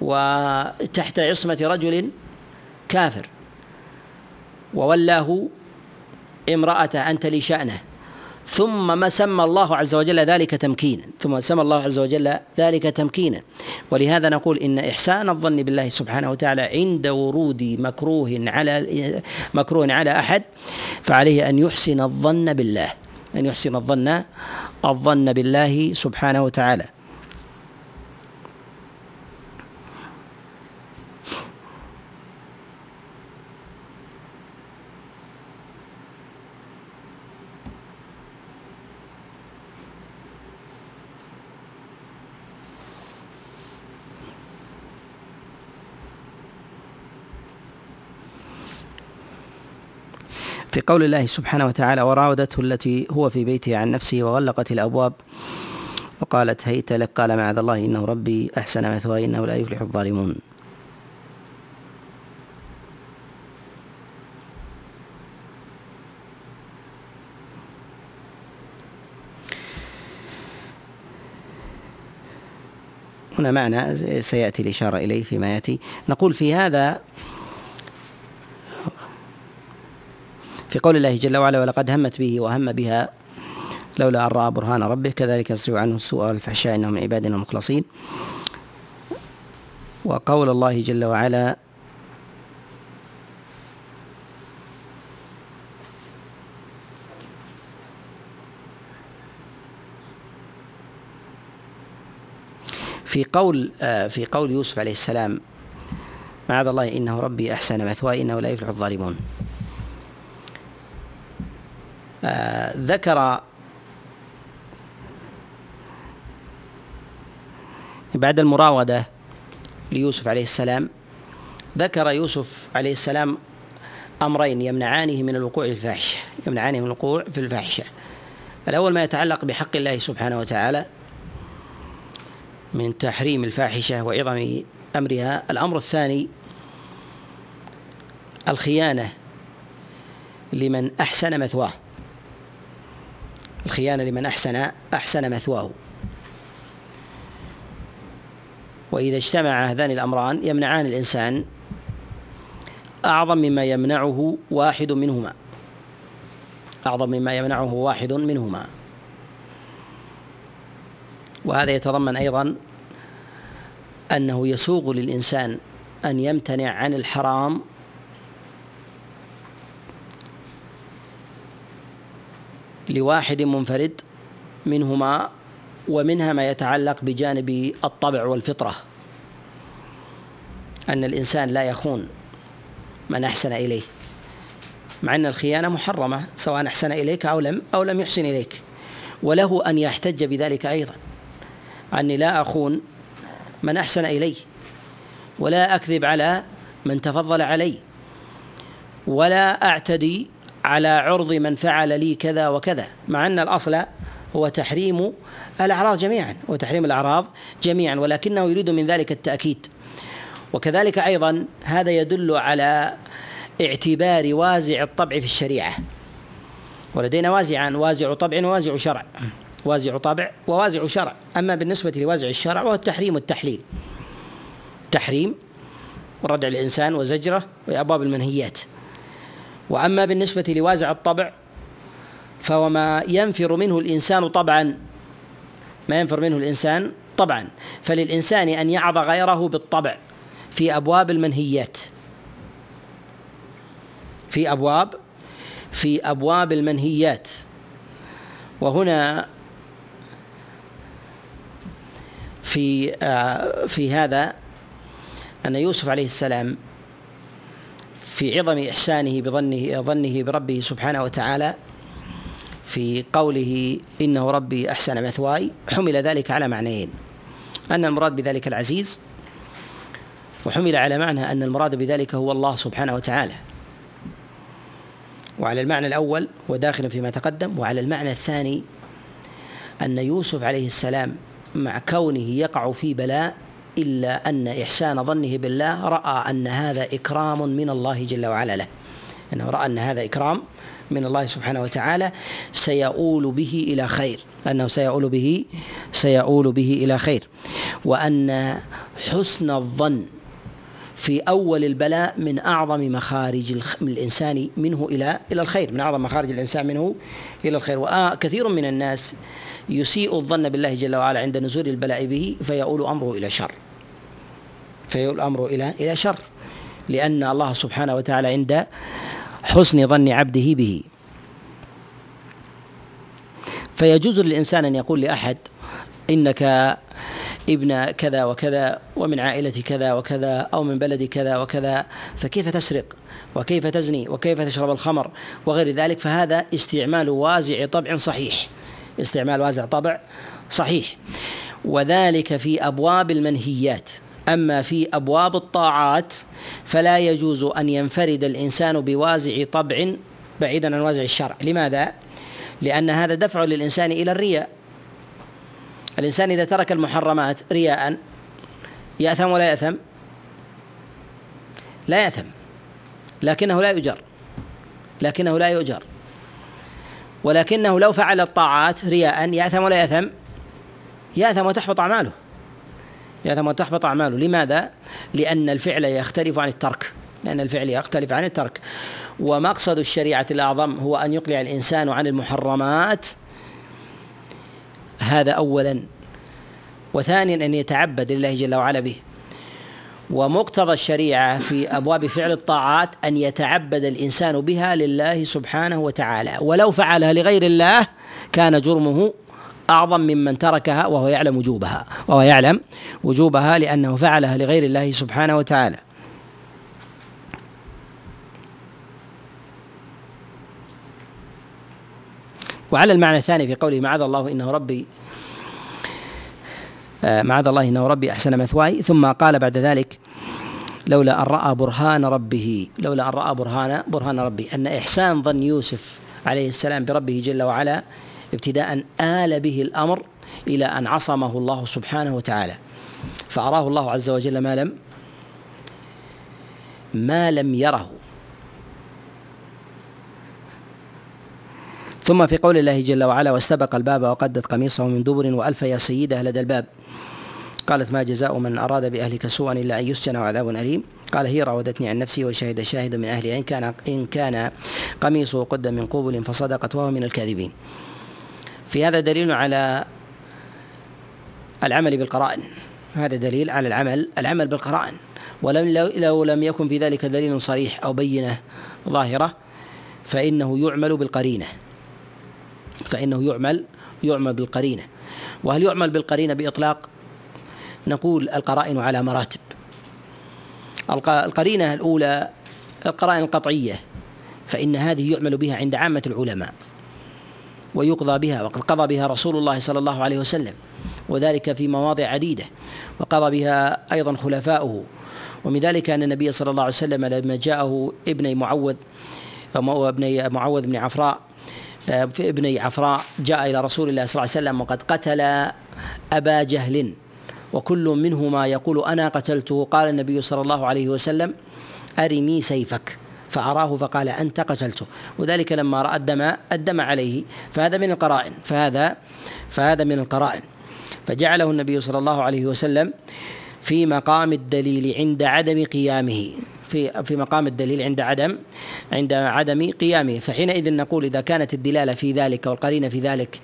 وتحت عصمة رجل كافر. وولاه امرأته أنت لي شأنه ثم ما سمى الله عز وجل ذلك تمكينا. ثم سمى الله عز وجل ذلك تمكينا. ولهذا نقول إن إحسان الظن بالله سبحانه وتعالى عند ورود مكروه على مكروه على أحد فعليه أن يحسن الظن بالله. أن يحسن الظن الظن بالله سبحانه وتعالى. في قول الله سبحانه وتعالى وراودته التي هو في بيته عن نفسه وغلقت الأبواب وقالت هيت لك قال معاذ الله إنه ربي أحسن مثواي إنه لا يفلح الظالمون. هنا معنى سيأتي الإشارة إليه فيما يأتي. نقول في هذا في قول الله جل وعلا ولقد همت به وهم بها لولا أن رأى برهان ربه. كذلك يصرف عنه السوء والفحشاء إنه من عبادنا المخلصين وقول الله جل وعلا في قول آه، في قول يوسف عليه السلام معاذ الله إنه ربي أحسن مثواي إنه لا يفلح الظالمون. ذكر بعد المراودة ليوسف عليه السلام ذكر يوسف عليه السلام أمرين يمنعانه من الوقوع في الفاحشة يمنعانه من الوقوع في الفاحشة. الأول ما يتعلق بحق الله سبحانه وتعالى من تحريم الفاحشة وعظم أمرها. الأمر الثاني الخيانة لمن أحسن مثواه. الخيانة لمن أحسن أحسن مثواه. وإذا اجتمع هذان الأمران يمنعان الإنسان أعظم مما يمنعه واحد منهما. أعظم مما يمنعه واحد منهما. وهذا يتضمن أيضا أنه يسوغ للإنسان أن يمتنع عن الحرام لواحد منفرد منهما ومنها ما يتعلق بجانب الطبع والفطرة أن الإنسان لا يخون من أحسن إليه مع أن الخيانة محرمة سواء أحسن إليك أو لم أو لم يحسن إليك وله أن يحتج بذلك أيضا. أني لا أخون من أحسن إلي ولا أكذب على من تفضل علي ولا أعتدي على عرض من فعل لي كذا وكذا مع أن الأصل هو تحريم الأعراض جميعا وتحريم الأعراض جميعا ولكنه يريد من ذلك التأكيد. وكذلك أيضا هذا يدل على اعتبار وازع الطبع في الشريعة. ولدينا وازعان وازع طبع ووازع شرع. وازع طبع ووازع شرع. أما بالنسبة لوازع الشرع وهو التحريم والتحليل تحريم وردع الإنسان وزجرة وأبواب المنهيات. وأما بالنسبة لوازع الطبع فهو ما ينفر منه الإنسان طبعا ما ينفر منه الإنسان طبعا. فللإنسان أن يعظ غيره بالطبع في أبواب المنهيات. في أبواب في أبواب المنهيات. وهنا في آه، في هذا أن يوسف عليه السلام في عظم إحسانه بظنه ظنه بربه سبحانه وتعالى في قوله إنه ربي أحسن مثواي حمل ذلك على معنيين. أن المراد بذلك العزيز وحمل على معنى أن المراد بذلك هو الله سبحانه وتعالى. وعلى المعنى الأول هو داخل فيما تقدم وعلى المعنى الثاني أن يوسف عليه السلام مع كونه يقع في بلاء إلا أن إحسان ظنه بالله رأى أن هذا إكرام من الله جل وعلا له. أنه رأى أن هذا إكرام من الله سبحانه وتعالى سيؤول به إلى خير. أنه سيؤول به سيؤول به إلى خير. وأن حسن الظن في أول البلاء من أعظم مخارج الإنسان منه إلى إلى الخير من أعظم مخارج الإنسان منه إلى الخير. وكثير من الناس يسيء الظن بالله جل وعلا عند نزول البلاء به فيؤول أمره إلى شر. فيؤول أمره إلى إلى شر لأن الله سبحانه وتعالى عند حسن ظن عبده به. فيجوز للإنسان أن يقول لأحد إنك ابن كذا وكذا ومن عائلة كذا وكذا أو من بلد كذا وكذا فكيف تسرق؟ وكيف تزني؟ وكيف تشرب الخمر؟ وغير ذلك فهذا استعمال وازع طبع صحيح. استعمال وازع طبع صحيح. وذلك في أبواب المنهيات. أما في أبواب الطاعات فلا يجوز أن ينفرد الإنسان بوازع طبع بعيدا عن وازع الشرع. لماذا؟ لأن هذا دفع للإنسان إلى الرياء. الإنسان إذا ترك المحرمات رياء يأثم ولا يأثم؟ لا يأثم. لكنه لا يؤجر. لكنه لا يؤجر. ولكنه لو فعل الطاعات رياء يأثم ولا يأثم؟ يأثم وتحبط أعماله. يأثم وتحبط أعماله. لماذا؟ لأن الفعل يختلف عن الترك. لأن الفعل يختلف عن الترك. ومقصد الشريعة الأعظم هو أن يقلع الإنسان عن المحرمات. هذا أولا. وثانيا أن يتعبد لله جل وعلا به. ومقتضى الشريعة في أبواب فعل الطاعات أن يتعبد الإنسان بها لله سبحانه وتعالى. ولو فعلها لغير الله كان جرمه أعظم ممن تركها وهو يعلم وجوبها وهو يعلم وجوبها لأنه فعلها لغير الله سبحانه وتعالى. وعلى المعنى الثاني في قوله معاذ الله إنه ربي آه، معاذ الله إنه ربي أحسن مثواي ثم قال بعد ذلك لولا أن رأى برهان ربه لولا أن رأى برهان برهان ربي أن إحسان ظن يوسف عليه السلام بربه جل وعلا ابتداء آل به الأمر إلى أن عصمه الله سبحانه وتعالى. فأراه الله عز وجل ما لم ما لم يره. ثم في قول الله جل وعلا واستبق الباب وقدت قميصه من دبر والف يا سيده لدى الباب. قالت ما جزاء من أراد بأهلك سوءا إلا أن يسجن وعذاب أليم. قال هي راودتني عن نفسي وشهد شاهد من اهلها إن كان إن كان قميصه قد من قبل فصدقت وهو من الكاذبين. في هذا دليل على العمل بالقرائن. هذا دليل على العمل العمل بالقرائن. ولم لو لم يكن في ذلك دليل صريح أو بينة ظاهرة فإنه يعمل بالقرينة. فإنه يعمل يعمل بالقرينة. وهل يعمل بالقرينة بإطلاق؟ نقول القرائن على مراتب. القرينة الأولى القرائن القطعية فإن هذه يعمل بها عند عامة العلماء. ويقضى بها وقد قضى بها رسول الله صلى الله عليه وسلم وذلك في مواضع عديدة وقضى بها أيضا خلفاؤه. ومن ذلك أن النبي صلى الله عليه وسلم لما جاءه ابن معوذ ابن معوذ بن عفراء آه، في ابني عفراء جاء إلى رسول الله صلى الله عليه وسلم وقد قتل أبا جهل وكل منهما يقول أنا قتلته. قال النبي صلى الله عليه وسلم أرني سيفك. فأراه فقال أنت قتلته. وذلك لما رأى الدم الدم عليه. فهذا من القرائن. فهذا فهذا من القرائن. فجعله النبي صلى الله عليه وسلم في مقام الدليل عند عدم قيامه. في في مقام الدليل عند عدم عند عدم قيامه. فحينئذ نقول إذا كانت الدلالة في ذلك والقرينة في ذلك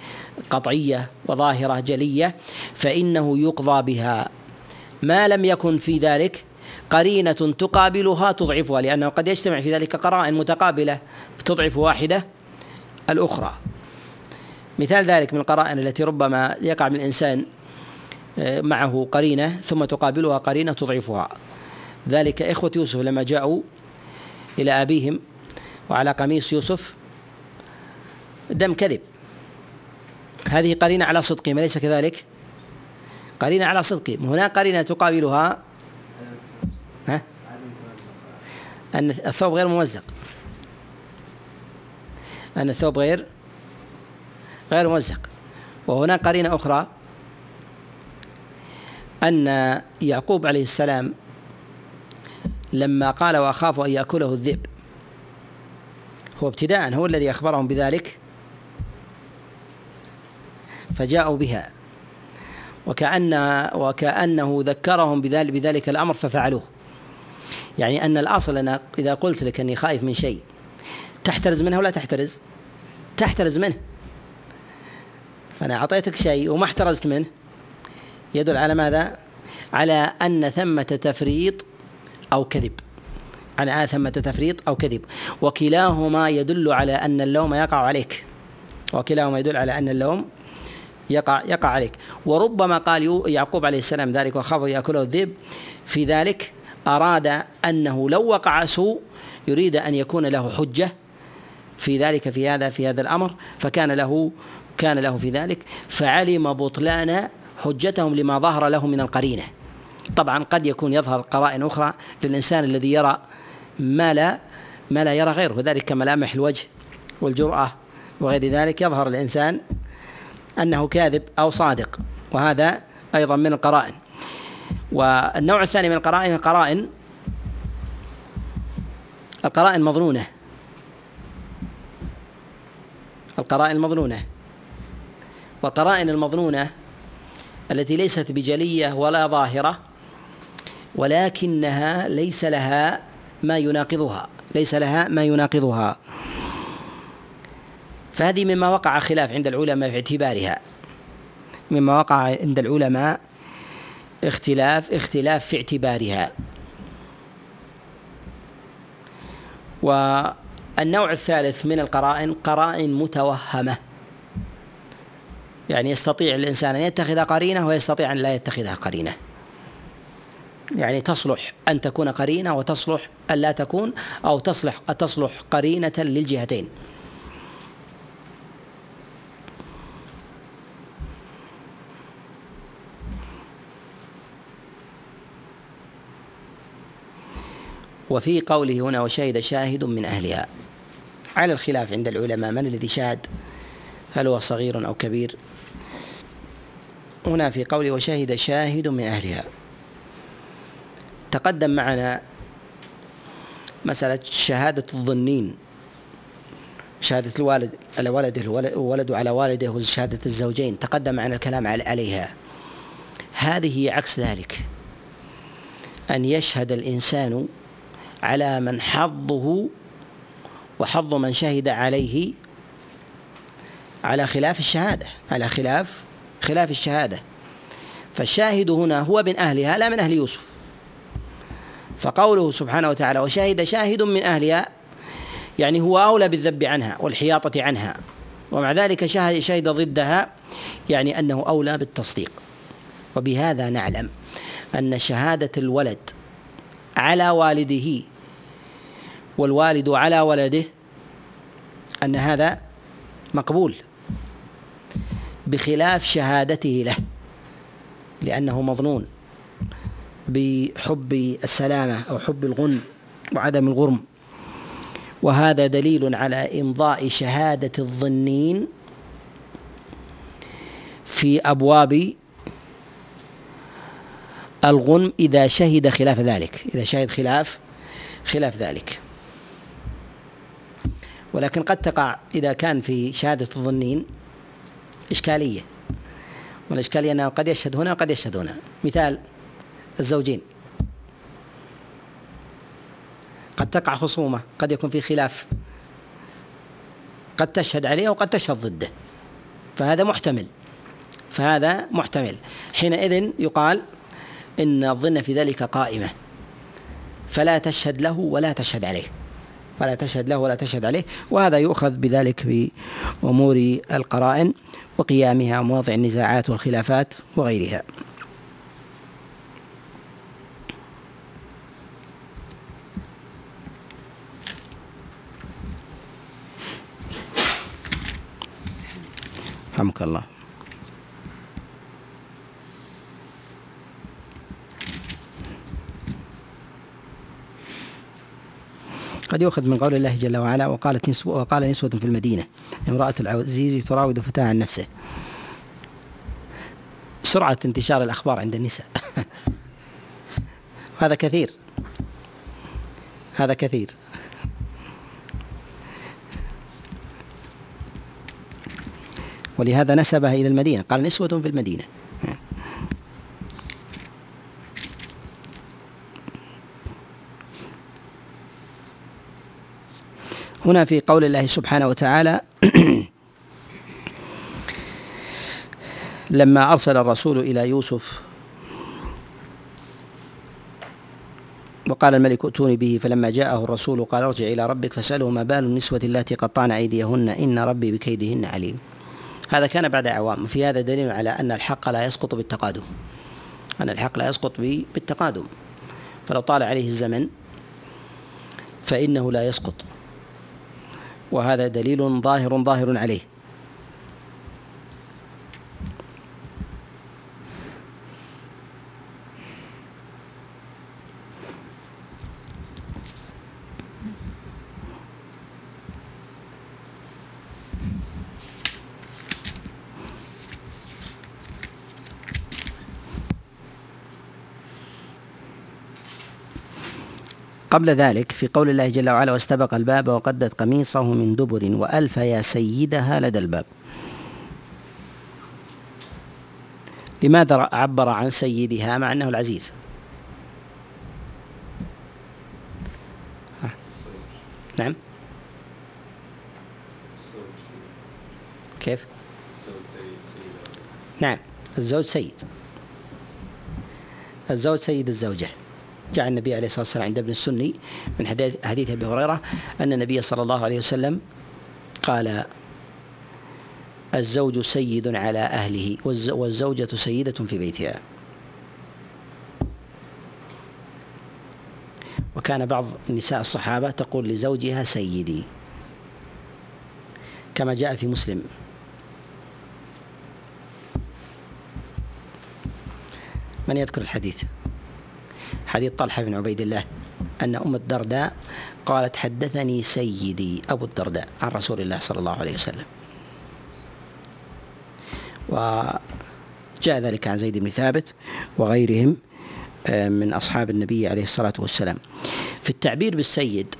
قطعية وظاهرة جلية فإنه يقضى بها. ما لم يكن في ذلك قرينة تقابلها تضعفها لأنه قد يجتمع في ذلك قرائن متقابلة تضعف واحدة الأخرى. مثال ذلك من القرائن التي ربما يقع من الإنسان آه، معه قرينة ثم تقابلها قرينة تضعفها. ذلك إخوة يوسف لما جاءوا إلى أبيهم وعلى قميص يوسف دم كذب. هذه قرينة على صدقهم أليس كذلك؟ قرينة على صدقهم هناك قرينة تقابلها ها؟ أن الثوب غير ممزق. أن الثوب غير غير ممزق. وهناك قرينة أخرى. أن يعقوب عليه السلام لما قال وأخاف أن يأكله الذئب هو ابتداء هو الذي أخبرهم بذلك فجاءوا بها. وكأن وكأنه ذكرهم بذلك بذلك الأمر ففعلوه. يعني أن الأصل أنا إذا قلت لك أني خايف من شيء تحترز منه ولا تحترز؟ تحترز منه. فأنا أعطيتك شيء وما احترزت منه. يدل على ماذا؟ على أن ثمة تفريط أو كذب. على أن ثمة تفريط أو كذب. وكلاهما يدل على أن اللوم يقع عليك. وكلاهما يدل على أن اللوم يقع يقع عليك. وربما قال يعقوب عليه السلام ذلك وخاف يأكله الذئب. في ذلك أراد أنه لو وقع سوء يريد أن يكون له حجة في ذلك في هذا في هذا الأمر. فكان له كان له في ذلك. فعلم بطلان حجتهم لما ظهر له من القرينة. طبعا قد يكون يظهر قرائن أخرى للإنسان الذي يرى ما لا ما لا يرى غيره. وذلك كملامح الوجه والجرأة وغير ذلك. يظهر الإنسان أنه كاذب أو صادق وهذا أيضا من القرائن. والنوع الثاني من القرائن القرائن القرائن مظنونة. القرائن المظنونة. والقرائن المظنونة التي ليست بجلية ولا ظاهرة ولكنها ليس لها ما يناقضها ليس لها ما يناقضها. فهذه مما وقع خلاف عند العلماء في اعتبارها. مما وقع عند العلماء اختلاف اختلاف في اعتبارها. والنوع الثالث من القرائن قرائن متوهمة. يعني يستطيع الإنسان أن يتخذ قرينة ويستطيع أن لا يتخذها قرينة. يعني تصلح أن تكون قرينة وتصلح أن لا تكون أو تصلح تصلح قرينة للجهتين. وفي قوله هنا وشهد شاهد من أهلها. على الخلاف عند العلماء من الذي شاهد؟ هل هو صغير أو كبير؟ هنا في قوله وشهد شاهد من أهلها. تقدم معنا مسألة شهادة الظنين. شهادة الوالد على ولده الولد على والده وشهادة الزوجين. تقدم معنا الكلام عليها. هذه عكس ذلك. أن يشهد الإنسان على من حظه وحظ من شهد عليه على خلاف الشهادة على خلاف خلاف الشهادة. فالشاهد هنا هو من أهلها لا من أهل يوسف. فقوله سبحانه وتعالى وشهد شاهد من أهلها يعني هو أولى بالذب عنها والحياطة عنها. ومع ذلك شهد ضدها يعني أنه أولى بالتصديق. وبهذا نعلم أن شهادة الولد على والده والوالد على ولده أن هذا مقبول بخلاف شهادته له لأنه مظنون بحب السلامة أو حب الغنم وعدم الغرم. وهذا دليل على إمضاء شهادة الظنين في أبواب الغنم إذا شهد خلاف ذلك إذا شهد خلاف خلاف ذلك. ولكن قد تقع إذا كان في شهادة الظنين إشكالية. والإشكالية أنه قد يشهد هنا وقد يشهد هنا. مثال الزوجين. قد تقع خصومة قد يكون في خلاف. قد تشهد عليه وقد تشهد ضده. فهذا محتمل. فهذا محتمل. حينئذ يقال إن الظن في ذلك قائمة. فلا تشهد له ولا تشهد عليه. فلا تشهد له ولا تشهد عليه وهذا يؤخذ بذلك بأمور القرائن وقيامها ومواضع النزاعات والخلافات وغيرها. رحمك الله. قد يؤخذ من قول الله جل وعلا وقالت نسوة وقال نسوة في المدينة امرأة العزيز تراود فتاة عن نفسه. سرعة انتشار الأخبار عند النساء. هذا كثير. هذا كثير. ولهذا نسبها إلى المدينة. قال نسوة في المدينة. هنا في قول الله سبحانه وتعالى لما أرسل الرسول إلى يوسف وقال الملك ائتوني به فلما جاءه الرسول قال ارجع إلى ربك فاسأله ما بال النسوة اللاتي قطعن أيديهن إن ربي بكيدهن عليم. هذا كان بعد أعوام وفي هذا دليل على أن الحق لا يسقط بالتقادم. أن الحق لا يسقط بالتقادم. فلو طال عليه الزمن فإنه لا يسقط. وهذا دليل ظاهر ظاهر عليه. قبل ذلك في قول الله جل وعلا واستبق الباب وقدت قميصه من دبر وألف يا سيدها لدى الباب. لماذا عبر عن سيدها مع أنه العزيز؟ نعم. كيف؟ نعم. الزوج سيد. الزوج سيد الزوجة. جاء النبي عليه الصلاة والسلام عند ابن السني من حديث أبي هريرة أن النبي صلى الله عليه وسلم قال الزوج سيد على أهله والزوجة سيدة في بيتها. وكان بعض نساء الصحابة تقول لزوجها سيدي كما جاء في مسلم. من يذكر الحديث؟ حديث طلحة بن عبيد الله أن أم الدرداء قالت حدثني سيدي أبو الدرداء عن رسول الله صلى الله عليه وسلم. وجاء ذلك عن زيد بن ثابت وغيرهم آه، من أصحاب النبي عليه الصلاة والسلام. في التعبير بالسيد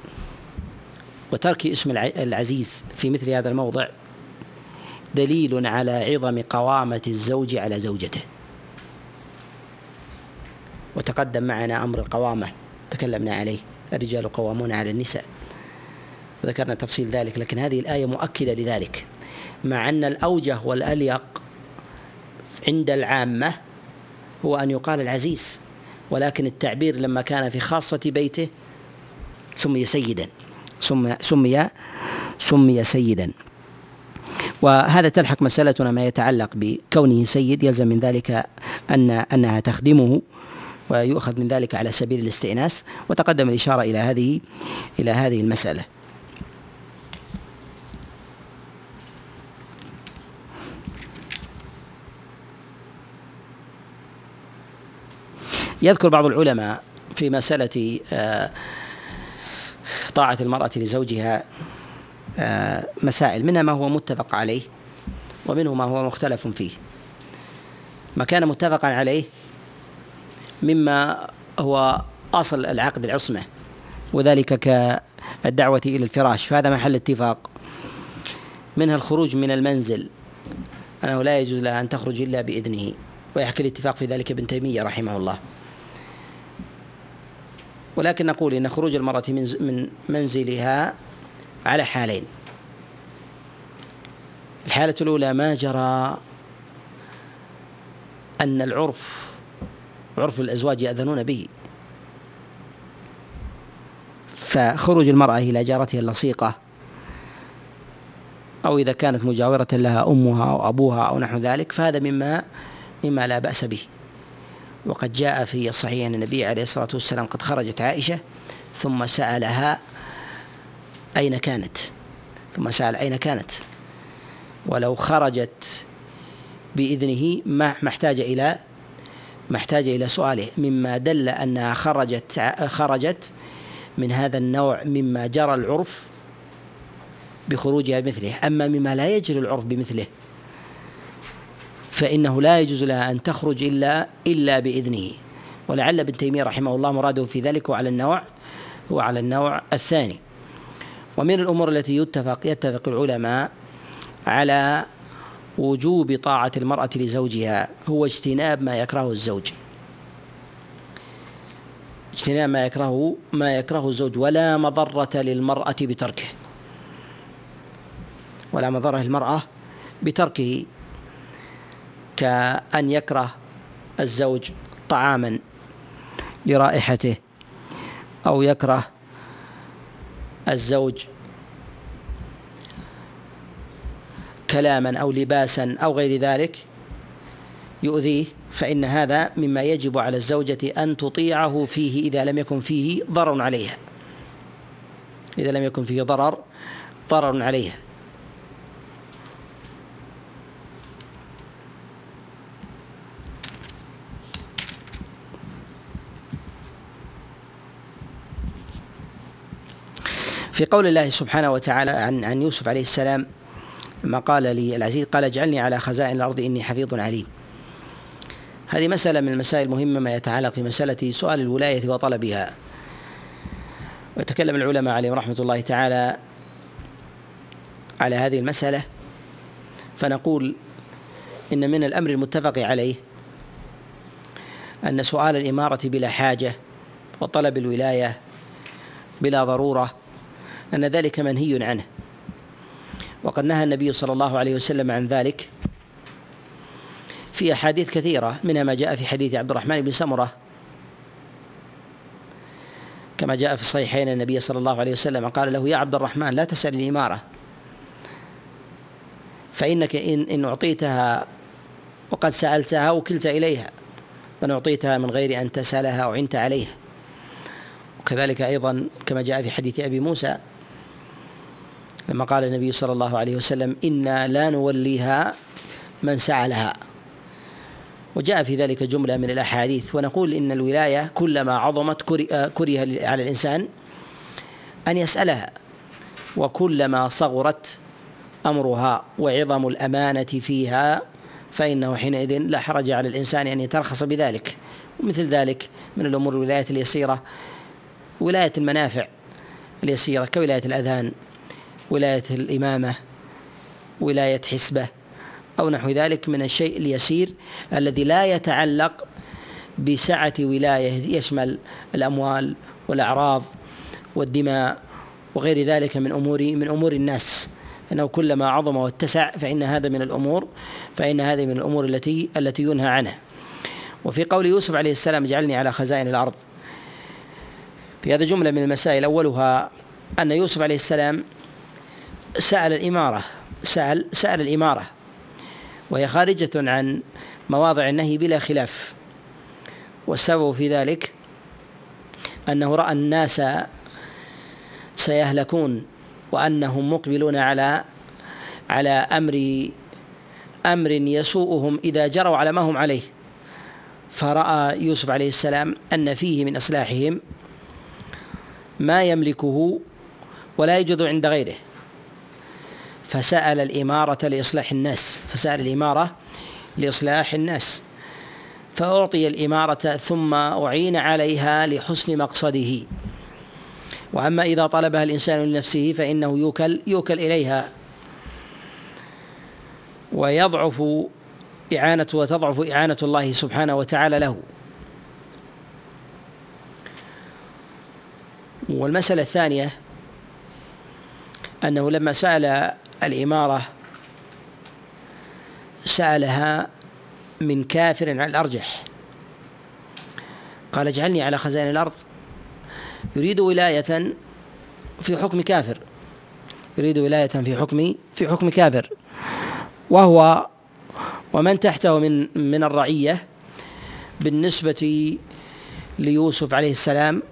وترك اسم العزيز في مثل هذا الموضع دليل على عظم قوامة الزوج على زوجته. وتقدم معنا أمر القوامة. تكلمنا عليه. الرجال قوامون على النساء. وذكرنا تفصيل ذلك لكن هذه الآية مؤكدة لذلك. مع أن الأوجه والأليق عند العامة هو أن يقال العزيز ولكن التعبير لما كان في خاصة بيته سمي سيدا. سمي سمي سمي سيدا. وهذا تلحق مسألتنا ما يتعلق بكونه سيد. يلزم من ذلك أن أنها تخدمه. ويؤخذ من ذلك على سبيل الاستئناس وتقدم الإشارة إلى هذه إلى هذه المسألة. يذكر بعض العلماء في مسألة آه، طاعة المرأة لزوجها آه، مسائل منها ما هو متفق عليه ومنه ما هو مختلف فيه. ما كان متفقا عليه مما هو أصل العقد العصمة وذلك كالدعوة إلى الفراش. فهذا محل اتفاق. منها الخروج من المنزل. أنه لا يجوز لها أن تخرج إلا بإذنه. ويحكي الاتفاق في ذلك ابن تيمية رحمه الله. ولكن نقول إن خروج المرأة من منزلها على حالين. الحالة الأولى ما جرى أن العرف عرف الأزواج يأذنون به. فخروج المرأة إلى جارتها اللصيقة أو إذا كانت مجاورة لها أمها أو أبوها أو نحو ذلك فهذا مما مما لا بأس به. وقد جاء في الصحيح أن النبي عليه الصلاة والسلام قد خرجت عائشة ثم سألها أين كانت؟ ثم سأل أين كانت؟ ولو خرجت بإذنه ما محتاج إلى محتاج إلى سؤاله مما دل أنها خرجت خرجت من هذا النوع مما جرى العرف بخروجها بمثله. أما مما لا يجري العرف بمثله فإنه لا يجوز لها أن تخرج إلا إلا بإذنه. ولعل ابن تيمية رحمه الله مراده في ذلك هو على النوع هو على النوع الثاني. ومن الأمور التي يتفق يتفق العلماء على وجوب طاعة المرأة لزوجها هو اجتناب ما يكرهه الزوج. اجتناب ما يكرهه ما يكرهه الزوج ولا مضرة للمرأة بتركه. ولا مضرة للمرأة بتركه. كأن يكره الزوج طعاما لرائحته أو يكره الزوج كلاما أو لباسا أو غير ذلك يؤذيه فإن هذا مما يجب على الزوجة أن تطيعه فيه إذا لم يكن فيه ضرر عليها. إذا لم يكن فيه ضرر ضرر عليها. في قول الله سبحانه وتعالى عن عن يوسف عليه السلام ما قال لي العزيز قال اجعلني على خزائن الأرض إني حفيظ عليم. هذه مسألة من المسائل المهمة ما يتعلق في مسألة سؤال الولاية وطلبها. ويتكلم العلماء عليهم رحمة الله تعالى على هذه المسألة. فنقول إن من الأمر المتفق عليه أن سؤال الإمارة بلا حاجة وطلب الولاية بلا ضرورة أن ذلك منهي عنه. وقد نهى النبي صلى الله عليه وسلم عن ذلك في أحاديث كثيرة منها ما جاء في حديث عبد الرحمن بن سمرة كما جاء في الصحيحين النبي صلى الله عليه وسلم قال له يا عبد الرحمن لا تسأل الإمارة فإنك إن إن أعطيتها وقد سألتها وكلت إليها وإن أعطيتها من غير أن تسألها أو عنت عليها. وكذلك أيضا كما جاء في حديث أبي موسى لما قال النبي صلى الله عليه وسلم إنا لا نوليها من سعى وجاء في ذلك جملة من الأحاديث ونقول إن الولاية كلما عظمت كره على الإنسان أن يسألها وكلما صغرت أمرها وعظم الأمانة فيها فإنه حينئذ لا حرج على الإنسان أن يترخص بذلك. ومثل ذلك من الأمور الولاية اليسيرة ولاية المنافع اليسيرة كولاية الأذان. ولاية الإمامة ولاية حسبة أو نحو ذلك من الشيء اليسير الذي لا يتعلق بسعة ولاية يشمل الأموال والأعراض والدماء وغير ذلك من أمور من أمور الناس. أنه كلما عظم واتسع فإن هذا من الأمور فإن هذه من الأمور التي التي ينهى عنها. وفي قول يوسف عليه السلام اجعلني على خزائن الأرض. في هذا جملة من المسائل أولها أن يوسف عليه السلام سأل الإمارة سأل سأل الإمارة وهي خارجة عن مواضع النهي بلا خلاف. والسبب في ذلك أنه رأى الناس سيهلكون وأنهم مقبلون على على أمر أمر يسوءهم إذا جروا على ما هم عليه. فرأى يوسف عليه السلام أن فيه من إصلاحهم ما يملكه ولا يوجد عند غيره. فسأل الإمارة لإصلاح الناس فسأل الإمارة لإصلاح الناس. فأعطي الإمارة ثم أعين عليها لحسن مقصده. وأما إذا طلبها الإنسان لنفسه فإنه يوكل يوكل إليها. ويضعف إعانة وتضعف إعانة الله سبحانه وتعالى له. والمسألة الثانية أنه لما سأل الإمارة سألها من كافر على الأرجح. قال اجعلني على خزائن الأرض. يريد ولاية في حكم كافر. يريد ولاية في حكم في حكم كافر. وهو ومن تحته من من الرعية بالنسبة ليوسف عليه السلام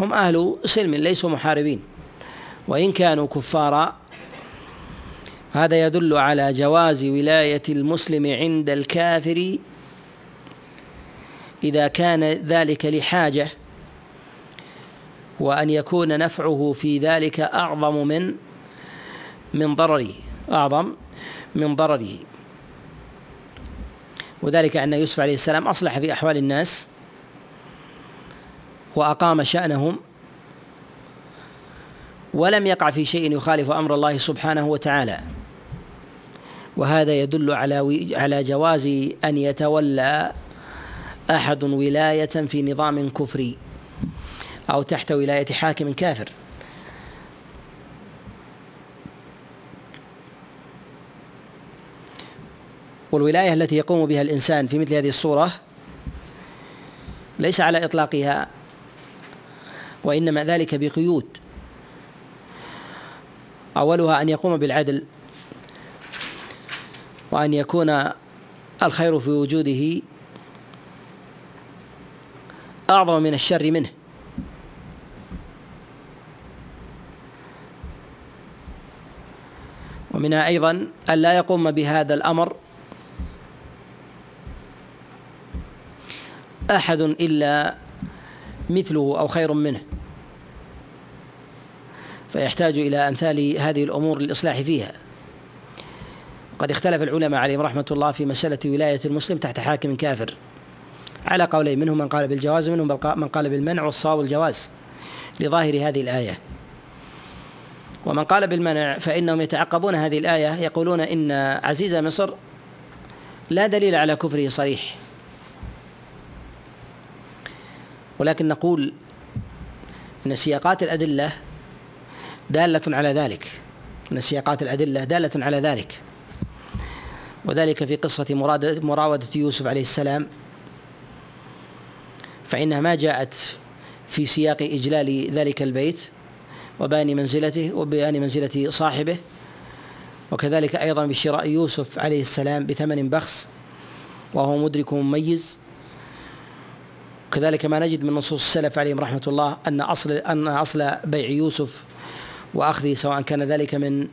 هم أهل سلم ليسوا محاربين. وإن كانوا كفارا هذا يدل على جواز ولاية المسلم عند الكافر إذا كان ذلك لحاجة وأن يكون نفعه في ذلك أعظم من من ضرره أعظم من ضرره. وذلك أن يوسف عليه السلام أصلح في أحوال الناس وأقام شأنهم ولم يقع في شيء يخالف أمر الله سبحانه وتعالى. وهذا يدل على على جواز أن يتولى أحد ولاية في نظام كفري أو تحت ولاية حاكم كافر. والولاية التي يقوم بها الإنسان في مثل هذه الصورة ليس على إطلاقها وإنما ذلك بقيود. أولها أن يقوم بالعدل وأن يكون الخير في وجوده أعظم من الشر منه. ومنها أيضا أن لا يقوم بهذا الأمر أحد إلا مثله أو خير منه فيحتاج إلى أمثال هذه الأمور للإصلاح فيها. قد اختلف العلماء عليهم رحمة الله في مسألة ولاية المسلم تحت حاكم كافر. على قولين منهم من قال بالجواز ومنهم من قال بالمنع والصواب الجواز لظاهر هذه الآية. ومن قال بالمنع فإنهم يتعقبون هذه الآية يقولون إن عزيز مصر لا دليل على كفره صريح. ولكن نقول إن سياقات الأدلة دالة على ذلك. إن سياقات الأدلة دالة على ذلك. وذلك في قصة مراودة يوسف عليه السلام. فإنها ما جاءت في سياق إجلال ذلك البيت وبيان منزلته وبيان منزلة صاحبه وكذلك أيضا بشراء يوسف عليه السلام بثمن بخس وهو مدرك مميز. كذلك ما نجد من نصوص السلف عليهم رحمة الله أن اصل أن أصل بيع يوسف وأخذه سواء كان ذلك من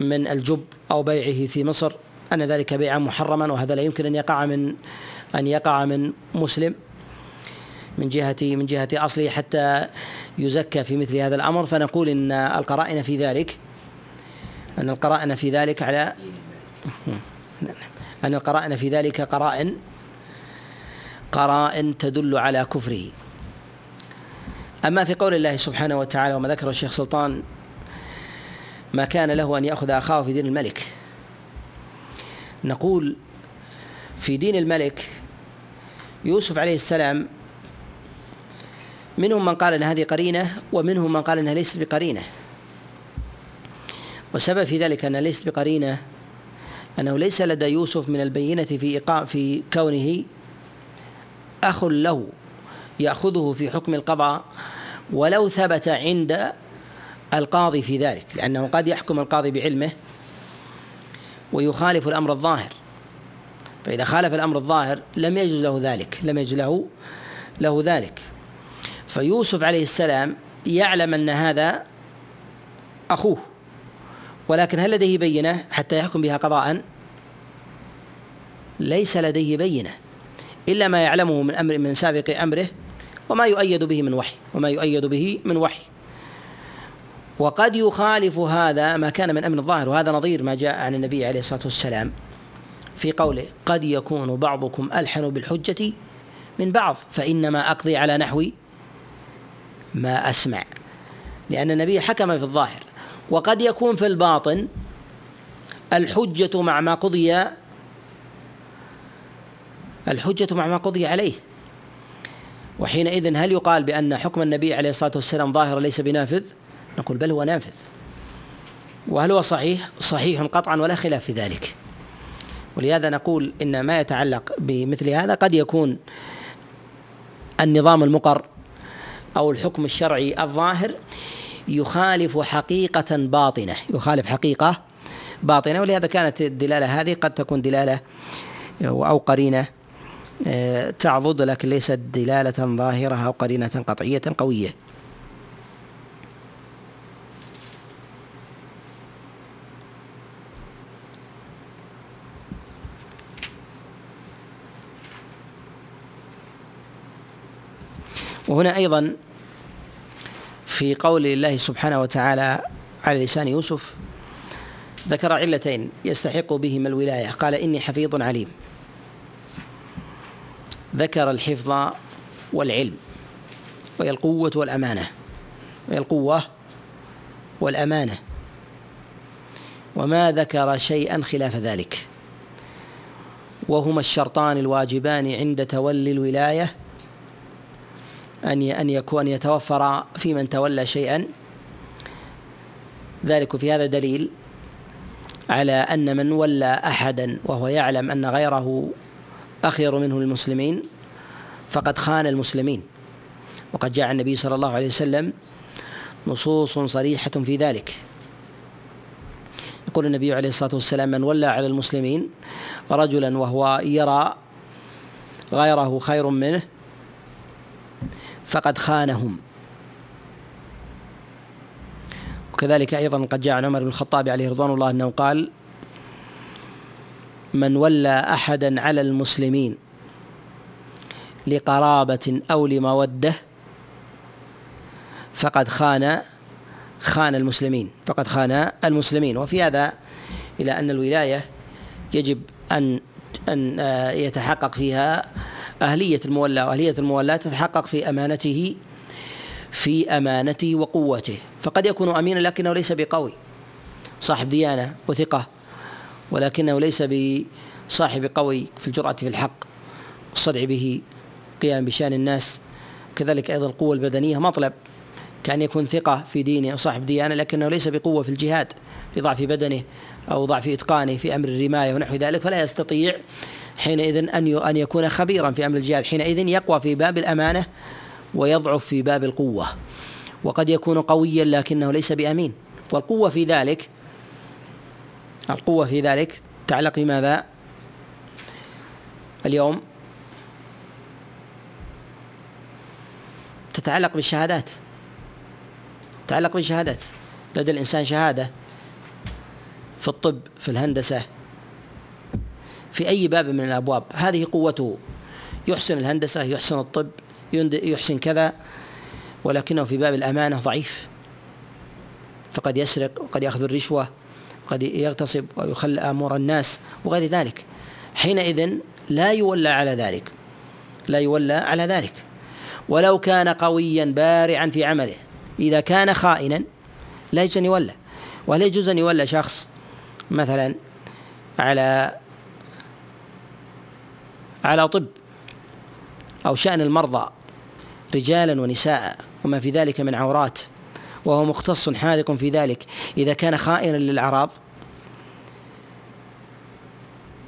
من الجب أو بيعه في مصر. أن ذلك بيعا محرما وهذا لا يمكن أن يقع من أن يقع من مسلم من جهة من جهة أصله حتى يزكى في مثل هذا الأمر. فنقول إن القرائن في ذلك أن القرائن في ذلك على أن القرائن في ذلك قرائن قرائن تدل على كفره. أما في قول الله سبحانه وتعالى وما ذكر الشيخ سلطان ما كان له أن يأخذ أخاه في دين الملك. نقول في دين الملك يوسف عليه السلام منهم من قال إن هذه قرينة ومنهم من قال إنها ليست بقرينة. والسبب في ذلك أنها ليست بقرينة أنه ليس لدى يوسف من البينة في إيقاع في كونه أخ له يأخذه في حكم القضاء ولو ثبت عند القاضي في ذلك لأنه قد يحكم القاضي بعلمه ويخالف الأمر الظاهر. فإذا خالف الأمر الظاهر لم يجوز له ذلك لم يجوز له له ذلك. فيوسف عليه السلام يعلم أن هذا أخوه ولكن هل لديه بينة حتى يحكم بها قضاء؟ ليس لديه بينة إلا ما يعلمه من أمر من سابق أمره وما يؤيد به من وحي وما يؤيد به من وحي. وقد يخالف هذا ما كان من أمر الظاهر وهذا نظير ما جاء عن النبي عليه الصلاة والسلام في قوله قد يكون بعضكم ألحن بالحجة من بعض فإنما أقضي على نحو ما أسمع. لأن النبي حكم في الظاهر وقد يكون في الباطن الحجة مع ما قضي الحجة مع ما قضي عليه. وحينئذ هل يقال بأن حكم النبي عليه الصلاة والسلام ظاهر ليس بنافذ؟ نقول بل هو نافذ. وهل هو صحيح؟ صحيح قطعا ولا خلاف في ذلك. ولهذا نقول إن ما يتعلق بمثل هذا قد يكون النظام المقر أو الحكم الشرعي الظاهر يخالف حقيقة باطنة يخالف حقيقة باطنة. ولهذا كانت الدلالة هذه قد تكون دلالة أو قرينة آه، تعضد لكن ليست دلالة ظاهرة أو قرينة قطعية قوية. وهنا أيضا في قول الله سبحانه وتعالى على لسان يوسف ذكر علتين يستحق بهما الولاية. قال إني حفيظ عليم. ذكر الحفظ والعلم وهي القوة والأمانة وهي القوة والأمانة. وما ذكر شيئا خلاف ذلك. وهما الشرطان الواجبان عند تولي الولاية أن أن يكون يتوفر في من تولى شيئا. ذلك في هذا دليل على أن من ولى أحدا وهو يعلم أن غيره أخير منه للمسلمين فقد خان المسلمين. وقد جاء النبي صلى الله عليه وسلم نصوص صريحة في ذلك. يقول النبي عليه الصلاة والسلام من ولى على المسلمين رجلا وهو يرى غيره خير منه فقد خانهم. وكذلك أيضا قد جاء عن عمر بن الخطاب عليه رضوان الله أنه قال من ولى أحدا على المسلمين لقرابة أو لمودة فقد خان خان المسلمين فقد خان المسلمين. وفي هذا إلى أن الولاية يجب أن أن يتحقق فيها أهلية المولى وأهلية المولاة تتحقق في أمانته في أمانته وقوته. فقد يكون أمينا لكنه ليس بقوي. صاحب ديانة وثقة ولكنه ليس بصاحب قوي في الجرأة في الحق والصدع به قيام بشأن الناس. كذلك أيضا القوة البدنية مطلب كأن يكون ثقة في دينه أو صاحب ديانة لكنه ليس بقوة في الجهاد لضعف بدنه أو ضعف إتقانه في أمر الرماية ونحو ذلك فلا يستطيع حينئذ أن أن يكون خبيرا في أمر الجهاد. حينئذ يقوى في باب الأمانة ويضعف في باب القوة. وقد يكون قويا لكنه ليس بأمين. والقوة في ذلك القوة في ذلك تعلق بماذا؟ اليوم تتعلق بالشهادات. تتعلق بالشهادات. لدى الإنسان شهادة في الطب في الهندسة في أي باب من الأبواب. هذه قوته. يحسن الهندسة يحسن الطب يحسن كذا ولكنه في باب الأمانة ضعيف. فقد يسرق وقد يأخذ الرشوة وقد يغتصب ويخل أمور الناس وغير ذلك. حينئذ لا يولى على ذلك. لا يولى على ذلك. ولو كان قويا بارعا في عمله إذا كان خائنا لا يجوز أن يولى. ولا يجوز أن يولى شخص مثلا على على طب أو شأن المرضى رجالا ونساء وما في ذلك من عورات وهو مختص حاذق في ذلك. إذا كان خائنا للأعراض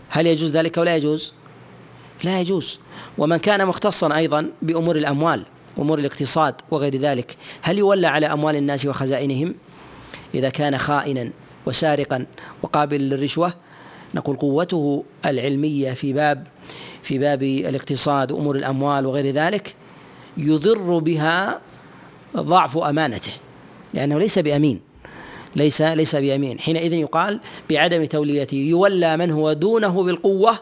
هل يجوز ذلك أو لا يجوز؟ لا يجوز. ومن كان مختصا أيضا بأمور الأموال أمور الاقتصاد وغير ذلك هل يولى على أموال الناس وخزائنهم؟ إذا كان خائنا وسارقا وقابل للرشوة نقول قوته العلمية في باب في باب الاقتصاد وأمور الأموال وغير ذلك يضر بها ضعف أمانته لأنه ليس بأمين ليس ليس بأمين حينئذ يقال بعدم توليته يولى من هو دونه بالقوة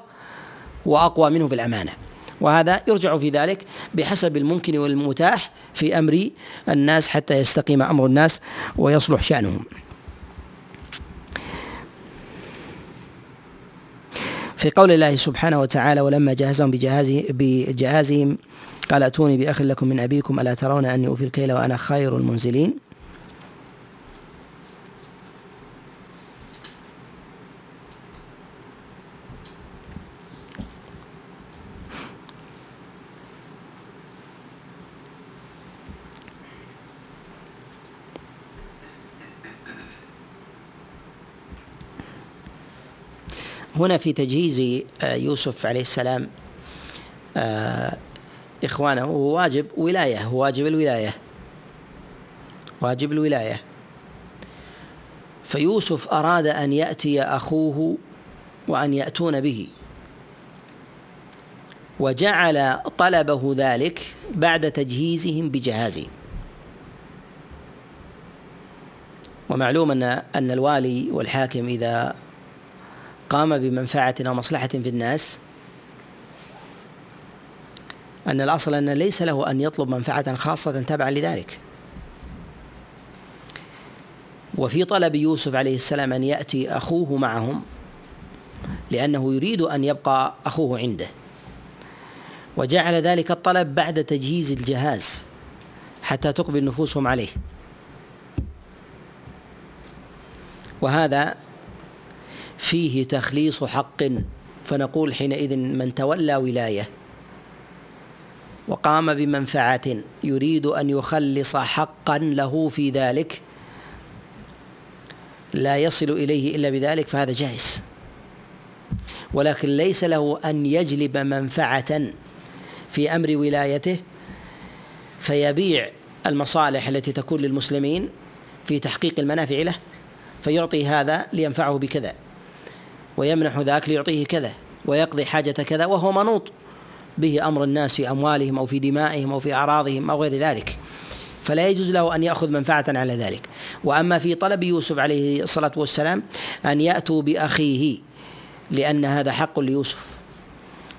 وأقوى منه بالأمانة وهذا يرجع في ذلك بحسب الممكن والمتاح في أمر الناس حتى يستقيم أمر الناس ويصلح شأنهم. في قول الله سبحانه وتعالى ولما جهزهم بجهازهم بجهازهم قال أتوني بأخ لكم من أبيكم ألا ترون أني أوفي الكيل وأنا خير المنزلين؟ هنا في تجهيز آه، يوسف عليه السلام آه، إخوانه هو واجب ولاية هو واجب الولاية واجب الولاية. فيوسف أراد أن يأتي أخوه وأن يأتون به. وجعل طلبه ذلك بعد تجهيزهم بجهازهم ومعلوم أن أن الوالي والحاكم إذا قام بمنفعة أو مصلحة في الناس. أن الأصل أن ليس له أن يطلب منفعة خاصة تبعا لذلك. وفي طلب يوسف عليه السلام أن يأتي أخوه معهم لأنه يريد أن يبقى أخوه عنده. وجعل ذلك الطلب بعد تجهيز الجهاز حتى تقبل نفوسهم عليه. وهذا فيه تخليص حق فنقول حينئذ من تولى ولاية. وقام بمنفعة يريد أن يخلص حقا له في ذلك. لا يصل إليه إلا بذلك فهذا جائز. ولكن ليس له أن يجلب منفعة في أمر ولايته فيبيع المصالح التي تكون للمسلمين في تحقيق المنافع له فيعطي هذا لينفعه بكذا. ويمنح ذاك ليعطيه كذا ويقضي حاجة كذا وهو منوط به أمر الناس في أموالهم أو في دمائهم أو في أعراضهم أو غير ذلك. فلا يجوز له أن يأخذ منفعة على ذلك. وأما في طلب يوسف عليه الصلاة والسلام أن يأتوا بأخيه لأن هذا حق ليوسف.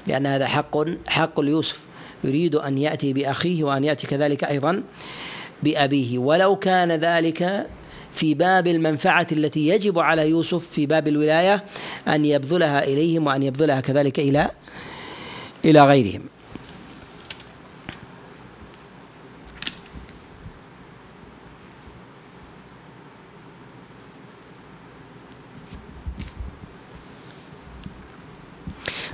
لأن هذا حق حق ليوسف. يريد أن يأتي بأخيه وأن يأتي كذلك أيضا بأبيه. ولو كان ذلك في باب المنفعة التي يجب على يوسف في باب الولاية أن يبذلها إليهم وأن يبذلها كذلك إلى إلى غيرهم.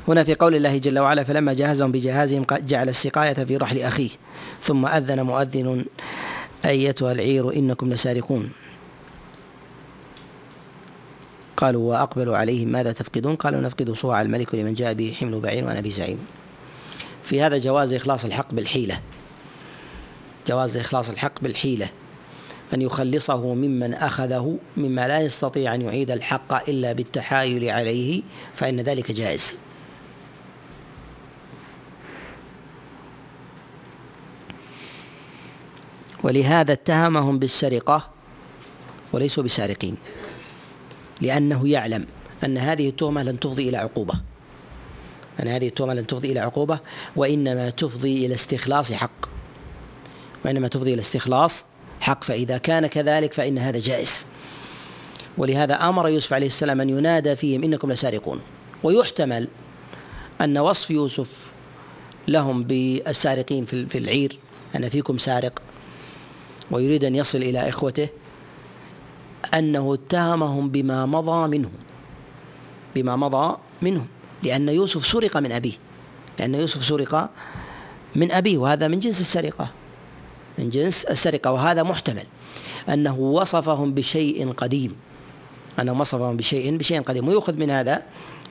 هنا في قول الله جل وعلا فلما جهزهم بجهازهم جعل السقاية في رحل أخيه ثم أذن مؤذن أيتها العير إنكم لسارقون. قالوا وأقبلوا عليهم ماذا تفقدون؟ قالوا نفقد صواع الملك لمن جاء به حمل بعير وأنا بزعيم في هذا جواز إخلاص الحق بالحيلة. جواز إخلاص الحق بالحيلة. أن يخلصه ممن أخذه مما لا يستطيع أن يعيد الحق إلا بالتحايل عليه فإن ذلك جائز. ولهذا اتهمهم بالسرقة وليسوا بسارقين. لأنه يعلم أن هذه التهمة لن تفضي إلى عقوبة. أن هذه التهمة لن تفضي إلى عقوبة وإنما تفضي إلى استخلاص حق. وإنما تفضي إلى استخلاص حق فإذا كان كذلك فإن هذا جائز. ولهذا أمر يوسف عليه السلام أن ينادى فيهم إنكم لسارقون. ويحتمل أن وصف يوسف لهم بالسارقين في العير أن فيكم سارق ويريد أن يصل إلى إخوته أنه اتهمهم بما مضى منهم. بما مضى منهم. لأن يوسف سرق من أبيه. لأن يوسف سرق من أبيه وهذا من جنس السرقة. من جنس السرقة وهذا محتمل. أنه وصفهم بشيء قديم. أنه وصفهم بشيء بشيء قديم. ويؤخذ من هذا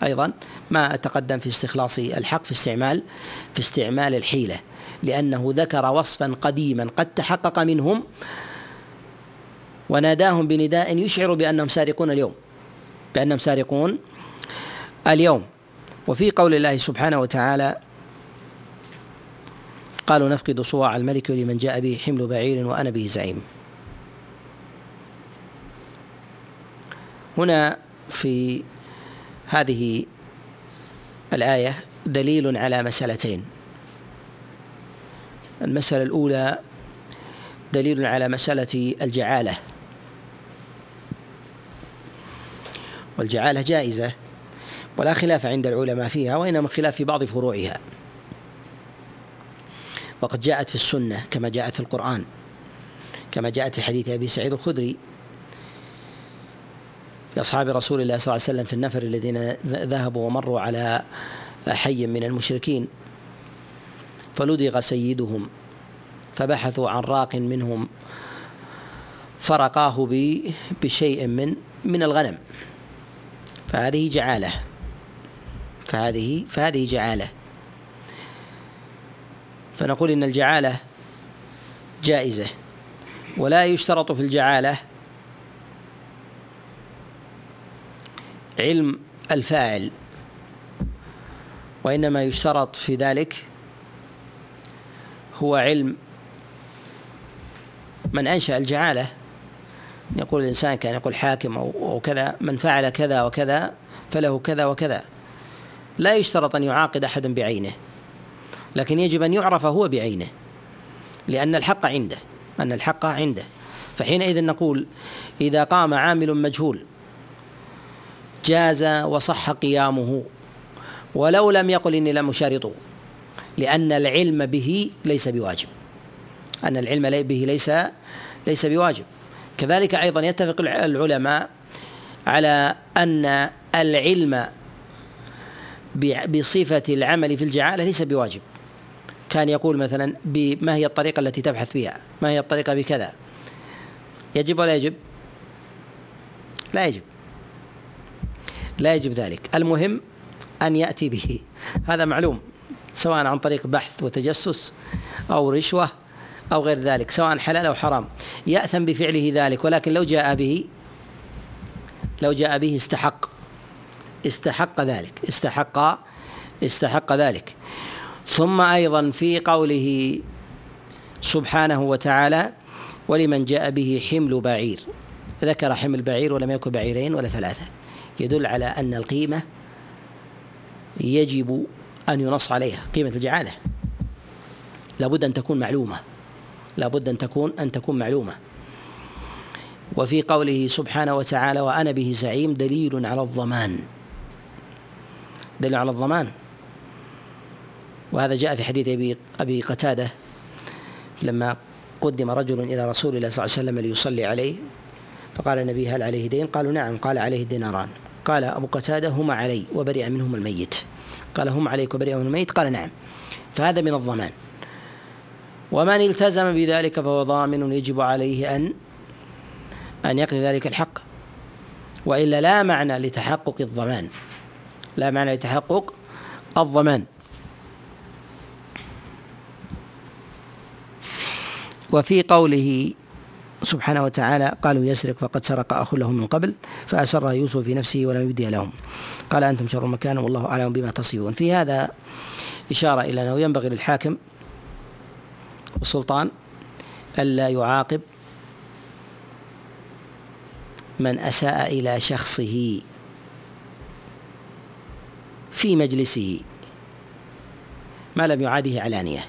أيضا ما تقدم في استخلاص الحق في استعمال في استعمال الحيلة. لأنه ذكر وصفا قديما قد تحقق منهم وناداهم بنداء يشعر بأنهم سارقون اليوم بأنهم سارقون اليوم. وفي قول الله سبحانه وتعالى قالوا نفقد صواع الملك لمن جاء به حمل بعير وأنا به زعيم. هنا في هذه الآية دليل على مسألتين. المسألة الأولى دليل على مسألة الجعالة. والجعالة جائزة ولا خلاف عند العلماء فيها وإنما خلاف في بعض فروعها. وقد جاءت في السنة كما جاءت في القرآن كما جاءت في حديث أبي سعيد الخدري لأصحاب رسول الله صلى الله عليه وسلم في النفر الذين ذهبوا ومروا على حي من المشركين فلدغ سيدهم فبحثوا عن راق منهم فرقاه بشيء من من الغنم. فهذه جعالة. فهذه فهذه جعالة. فنقول إن الجعالة جائزة. ولا يشترط في الجعالة علم الفاعل. وإنما يشترط في ذلك هو علم من أنشأ الجعالة. يقول الإنسان كان يقول حاكم أو كذا من فعل كذا وكذا فله كذا وكذا. لا يشترط أن يعاقد أحدا بعينه لكن يجب أن يعرف هو بعينه لأن الحق عنده أن الحق عنده. فحينئذ نقول إذا قام عامل مجهول جاز وصح قيامه ولو لم يقل إني لم أشارطه لأن العلم به ليس بواجب. أن العلم به ليس ليس بواجب. كذلك أيضا يتفق العلماء على أن العلم بصفة العمل في الجعالة ليس بواجب. كان يقول مثلا ما هي الطريقة التي تبحث بها ما هي الطريقة بكذا؟ يجب ولا يجب؟ لا يجب. لا يجب ذلك. المهم أن يأتي به. هذا معلوم سواء عن طريق بحث وتجسس أو رشوة أو غير ذلك سواء حلال أو حرام. يأثم بفعله ذلك ولكن لو جاء به لو جاء به استحق. استحق ذلك استحق استحق ذلك. ثم أيضا في قوله سبحانه وتعالى ولمن جاء به حمل بعير ذكر حمل بعير ولم يكن بعيرين ولا ثلاثة. يدل على أن القيمة يجب أن ينص عليها قيمة الجعالة. لابد أن تكون معلومة. لابد أن تكون أن تكون معلومة. وفي قوله سبحانه وتعالى وأنا به زعيم دليل على الضمان. دليل على الضمان. وهذا جاء في حديث أبي أبي قتادة لما قدم رجل إلى رسول الله صلى الله عليه وسلم ليصلي عليه. فقال النبي هل عليه دين؟ قالوا نعم قال عليه ديناران. قال أبو قتادة هما علي وبرئ منهما الميت. قال هم عليك وبرئ من الميت؟ قال نعم. فهذا من الضمان. ومن التزم بذلك فهو ضامن يجب عليه ان أن يقضي ذلك الحق. وإلا لا معنى لتحقق الضمان. لا معنى لتحقق الضمان. وفي قوله سبحانه وتعالى قالوا يسرق فقد سرق أخ له من قبل فأسر يوسف في نفسه ولم يبدي لهم. قال أنتم شر مكانا والله أعلم بما تصفون. في هذا إشارة إلى أنه ينبغي للحاكم والسلطان ألا يعاقب من أساء إلى شخصه في مجلسه؟ ما لم يعاده علانية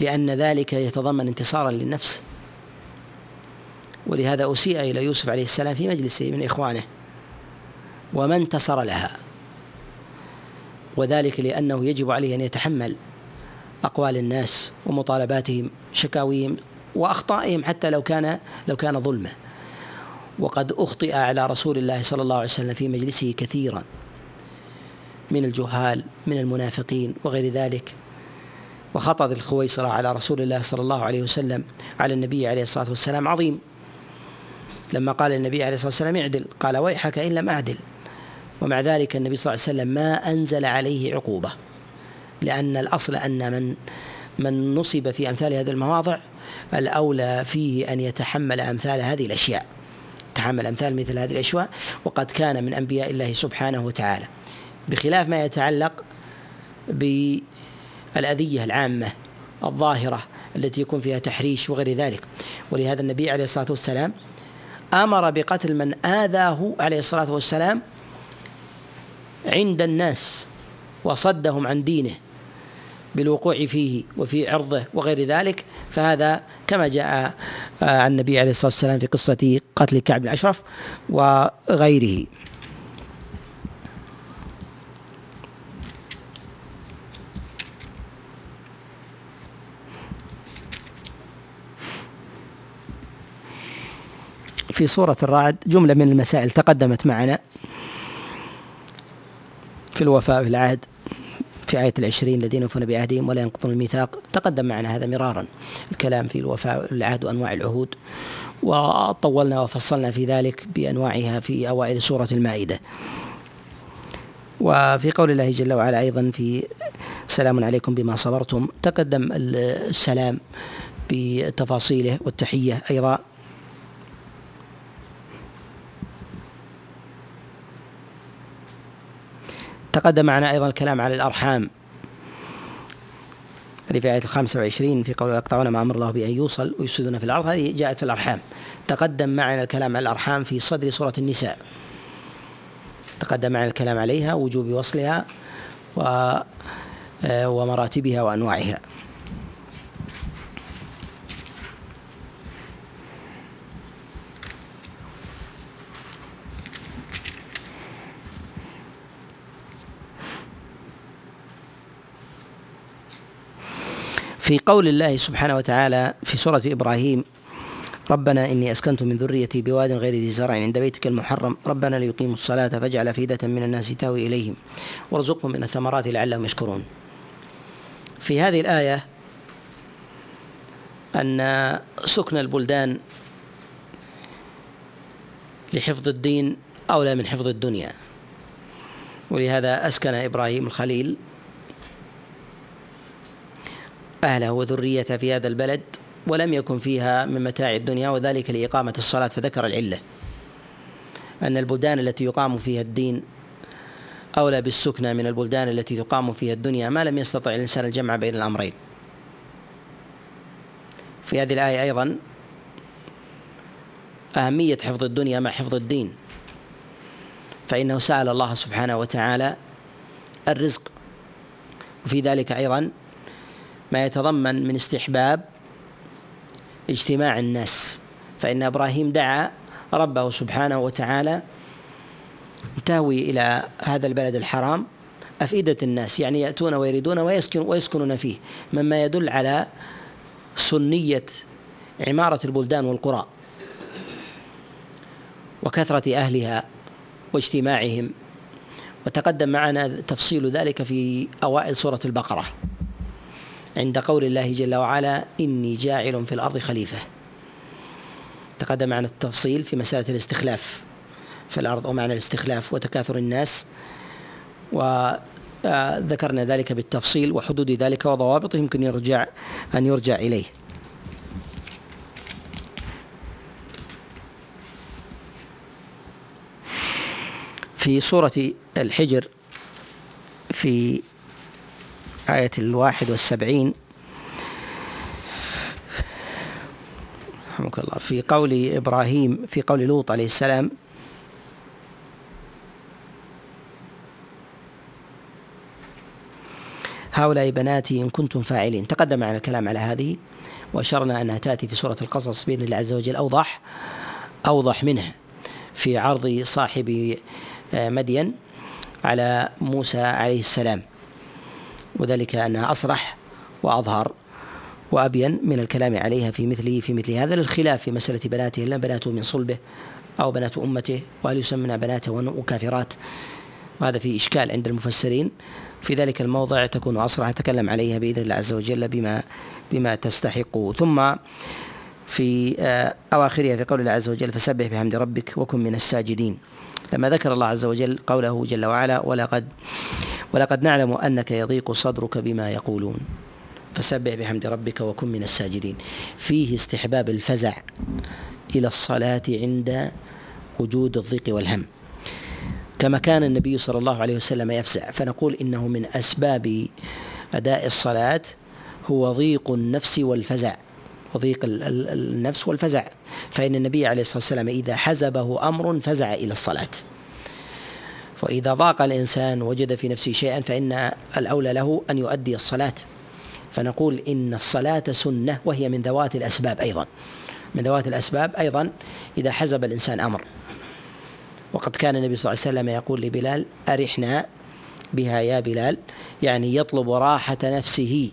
لأن ذلك يتضمن انتصارا للنفس. ولهذا أسيء إلى يوسف عليه السلام في مجلسه من إخوانه وما انتصر لها. وذلك لأنه يجب عليه أن يتحمل أقوال الناس ومطالباتهم شكاويهم وأخطائهم حتى لو كان لو كان ظلمة. وقد أخطئ على رسول الله صلى الله عليه وسلم في مجلسه كثيرا من الجهال من المنافقين وغير ذلك. وخطر الخويصرة على رسول الله صلى الله عليه وسلم على النبي عليه الصلاة والسلام عظيم. لما قال النبي عليه الصلاة والسلام اعدل قال ويحك إن لم أعدل. ومع ذلك النبي صلى الله عليه وسلم ما أنزل عليه عقوبة. لأن الأصل أن من من نصب في أمثال هذه المواضع الأولى فيه أن يتحمل أمثال هذه الأشياء. تحمل أمثال مثل هذه الأشياء وقد كان من أنبياء الله سبحانه وتعالى. بخلاف ما يتعلق بالأذية العامة الظاهرة التي يكون فيها تحريش وغير ذلك. ولهذا النبي عليه الصلاة والسلام أمر بقتل من آذاه عليه الصلاة والسلام عند الناس وصدهم عن دينه. بالوقوع فيه وفي عرضه وغير ذلك فهذا كما جاء عن النبي عليه الصلاة والسلام في قصة قتل كعب بن أشرف وغيره. في سورة الرعد جملة من المسائل تقدمت معنا في الوفاء في العهد. في آية العشرين الذين يوفون بعهدهم ولا ينقضون الميثاق. تقدم معنا هذا مرارا. الكلام في الوفاء العهد وأنواع العهود وطولنا وفصلنا في ذلك بأنواعها في أوائل سورة المائدة. وفي قول الله جل وعلا أيضا في سلام عليكم بما صبرتم تقدم السلام بتفاصيله والتحية أيضا تقدم معنا أيضا الكلام على الأرحام. هذه في آية الخامسة والعشرين في قول يقطعون ما أمر الله بأن يوصل ويفسدون في الأرض. هذه جاءت في الأرحام. تقدم معنا الكلام على الأرحام في صدر سورة النساء. تقدم معنا الكلام عليها وجوب وصلها و آه، ومراتبها وأنواعها. في قول الله سبحانه وتعالى في سورة إبراهيم ربنا إني أسكنت من ذريتي بواد غير ذي زرع عند بيتك المحرم ربنا ليقيموا الصلاة فاجعل أفئدة من الناس تهوي إليهم وارزقهم من الثمرات لعلهم يشكرون. في هذه الآية أن سكن البلدان لحفظ الدين أولى من حفظ الدنيا ولهذا أسكن إبراهيم الخليل أهله وذريته في هذا البلد ولم يكن فيها من متاع الدنيا وذلك لإقامة الصلاة فذكر العلة. أن البلدان التي يقام فيها الدين أولى بالسكنى من البلدان التي تقام فيها الدنيا ما لم يستطع الإنسان الجمع بين الأمرين. في هذه الآية أيضا أهمية حفظ الدنيا مع حفظ الدين. فإنه سأل الله سبحانه وتعالى الرزق. وفي ذلك أيضا ما يتضمن من استحباب اجتماع الناس. فإن إبراهيم دعا ربه سبحانه وتعالى تهوي إلى هذا البلد الحرام أفئدة الناس يعني يأتون ويريدون ويسكن ويسكنون فيه مما يدل على سنية عمارة البلدان والقرى وكثرة أهلها واجتماعهم. وتقدم معنا تفصيل ذلك في أوائل سورة البقرة. عند قول الله جل وعلا إني جاعل في الأرض خليفة. تقدم معنا التفصيل في مسألة الاستخلاف في الأرض ومعنى الاستخلاف وتكاثر الناس وذكرنا ذلك بالتفصيل وحدود ذلك وضوابطه يمكن يرجع أن يرجع إليه. في سورة الحجر في آية الواحد والسبعين. رحمك الله. في قول إبراهيم في قول لوط عليه السلام. هؤلاء بناتي إن كنتم فاعلين. تقدم معنا الكلام على هذه وأشرنا أنها تأتي في سورة القصص بإذن الله عز وجل. أوضح أوضح منها. في عرض صاحب آه، مدين على موسى عليه السلام. وذلك أنها أصرح وأظهر وأبين من الكلام عليها في مثله في مثل هذا للخلاف في مسألة بناته إلا بناته من صلبه أو بنات أمته وهل يسمى بناته وكافرات. وهذا في إشكال عند المفسرين. في ذلك الموضع تكون أصرح تكلم عليها بإذن الله عز وجل بما بما تستحق. ثم في آه، أواخرها في قول الله عز وجل فسبح بحمد ربك وكن من الساجدين. لما ذكر الله عز وجل قوله جل وعلا ولقد ولقد نعلم أنك يضيق صدرك بما يقولون. فسبح بحمد ربك وكن من الساجدين. فيه استحباب الفزع إلى الصلاة عند وجود الضيق والهم. كما كان النبي صلى الله عليه وسلم يفزع. فنقول إنه من أسباب أداء الصلاة هو ضيق النفس والفزع. وضيق النفس والفزع. فإن النبي عليه الصلاة والسلام إذا حزبه أمر فزع إلى الصلاة. فإذا ضاق الإنسان وجد في نفسه شيئا فإن الأولى له أن يؤدي الصلاة. فنقول إن الصلاة سنة وهي من ذوات الأسباب أيضا. من ذوات الأسباب أيضا إذا حزب الإنسان أمر. وقد كان النبي صلى الله عليه وسلم يقول لبلال أرحنا بها يا بلال. يعني يطلب راحة نفسه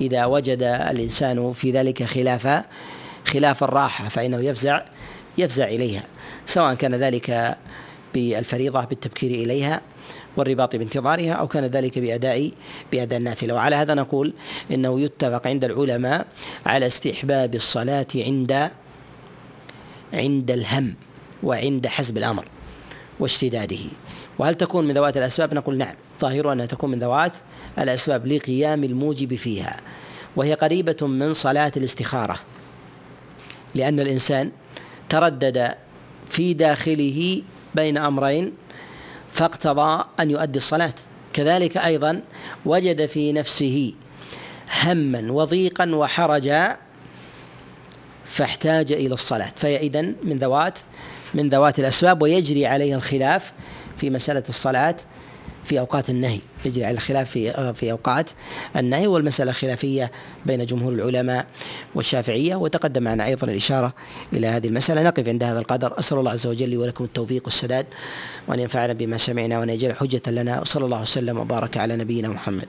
إذا وجد الإنسان في ذلك خلاف خلاف الراحة فإنه يفزع يفزع إليها. سواء كان ذلك بالفريضة بالتبكير إليها والرباط بانتظارها أو كان ذلك بأداء بأداء النافلة وعلى هذا نقول إنه يتفق عند العلماء على استحباب الصلاة عند عند الهم وعند حزب الأمر واشتداده. وهل تكون من ذوات الأسباب؟ نقول نعم. ظاهر أنها تكون من ذوات الأسباب لقيام الموجب فيها. وهي قريبة من صلاة الاستخارة. لأن الإنسان تردد في داخله بين أمرين فاقتضى أن يؤدي الصلاة. كذلك أيضا وجد في نفسه هما وضيقا وحرجا فاحتاج إلى الصلاة. فهي إذن من ذوات من ذوات الأسباب ويجري عليها الخلاف في مسألة الصلاة في أوقات النهي. يجري على الخلاف في في أوقات النهي والمسألة خلافية بين جمهور العلماء والشافعية وتقدم معنا أيضا الإشارة إلى هذه المسألة. نقف عند هذا القدر. أسأل الله عز وجل لي ولكم التوفيق والسداد وأن ينفعنا بما سمعنا وأن يجعل حجة لنا. وصلى الله وسلم وبارك على نبينا محمد.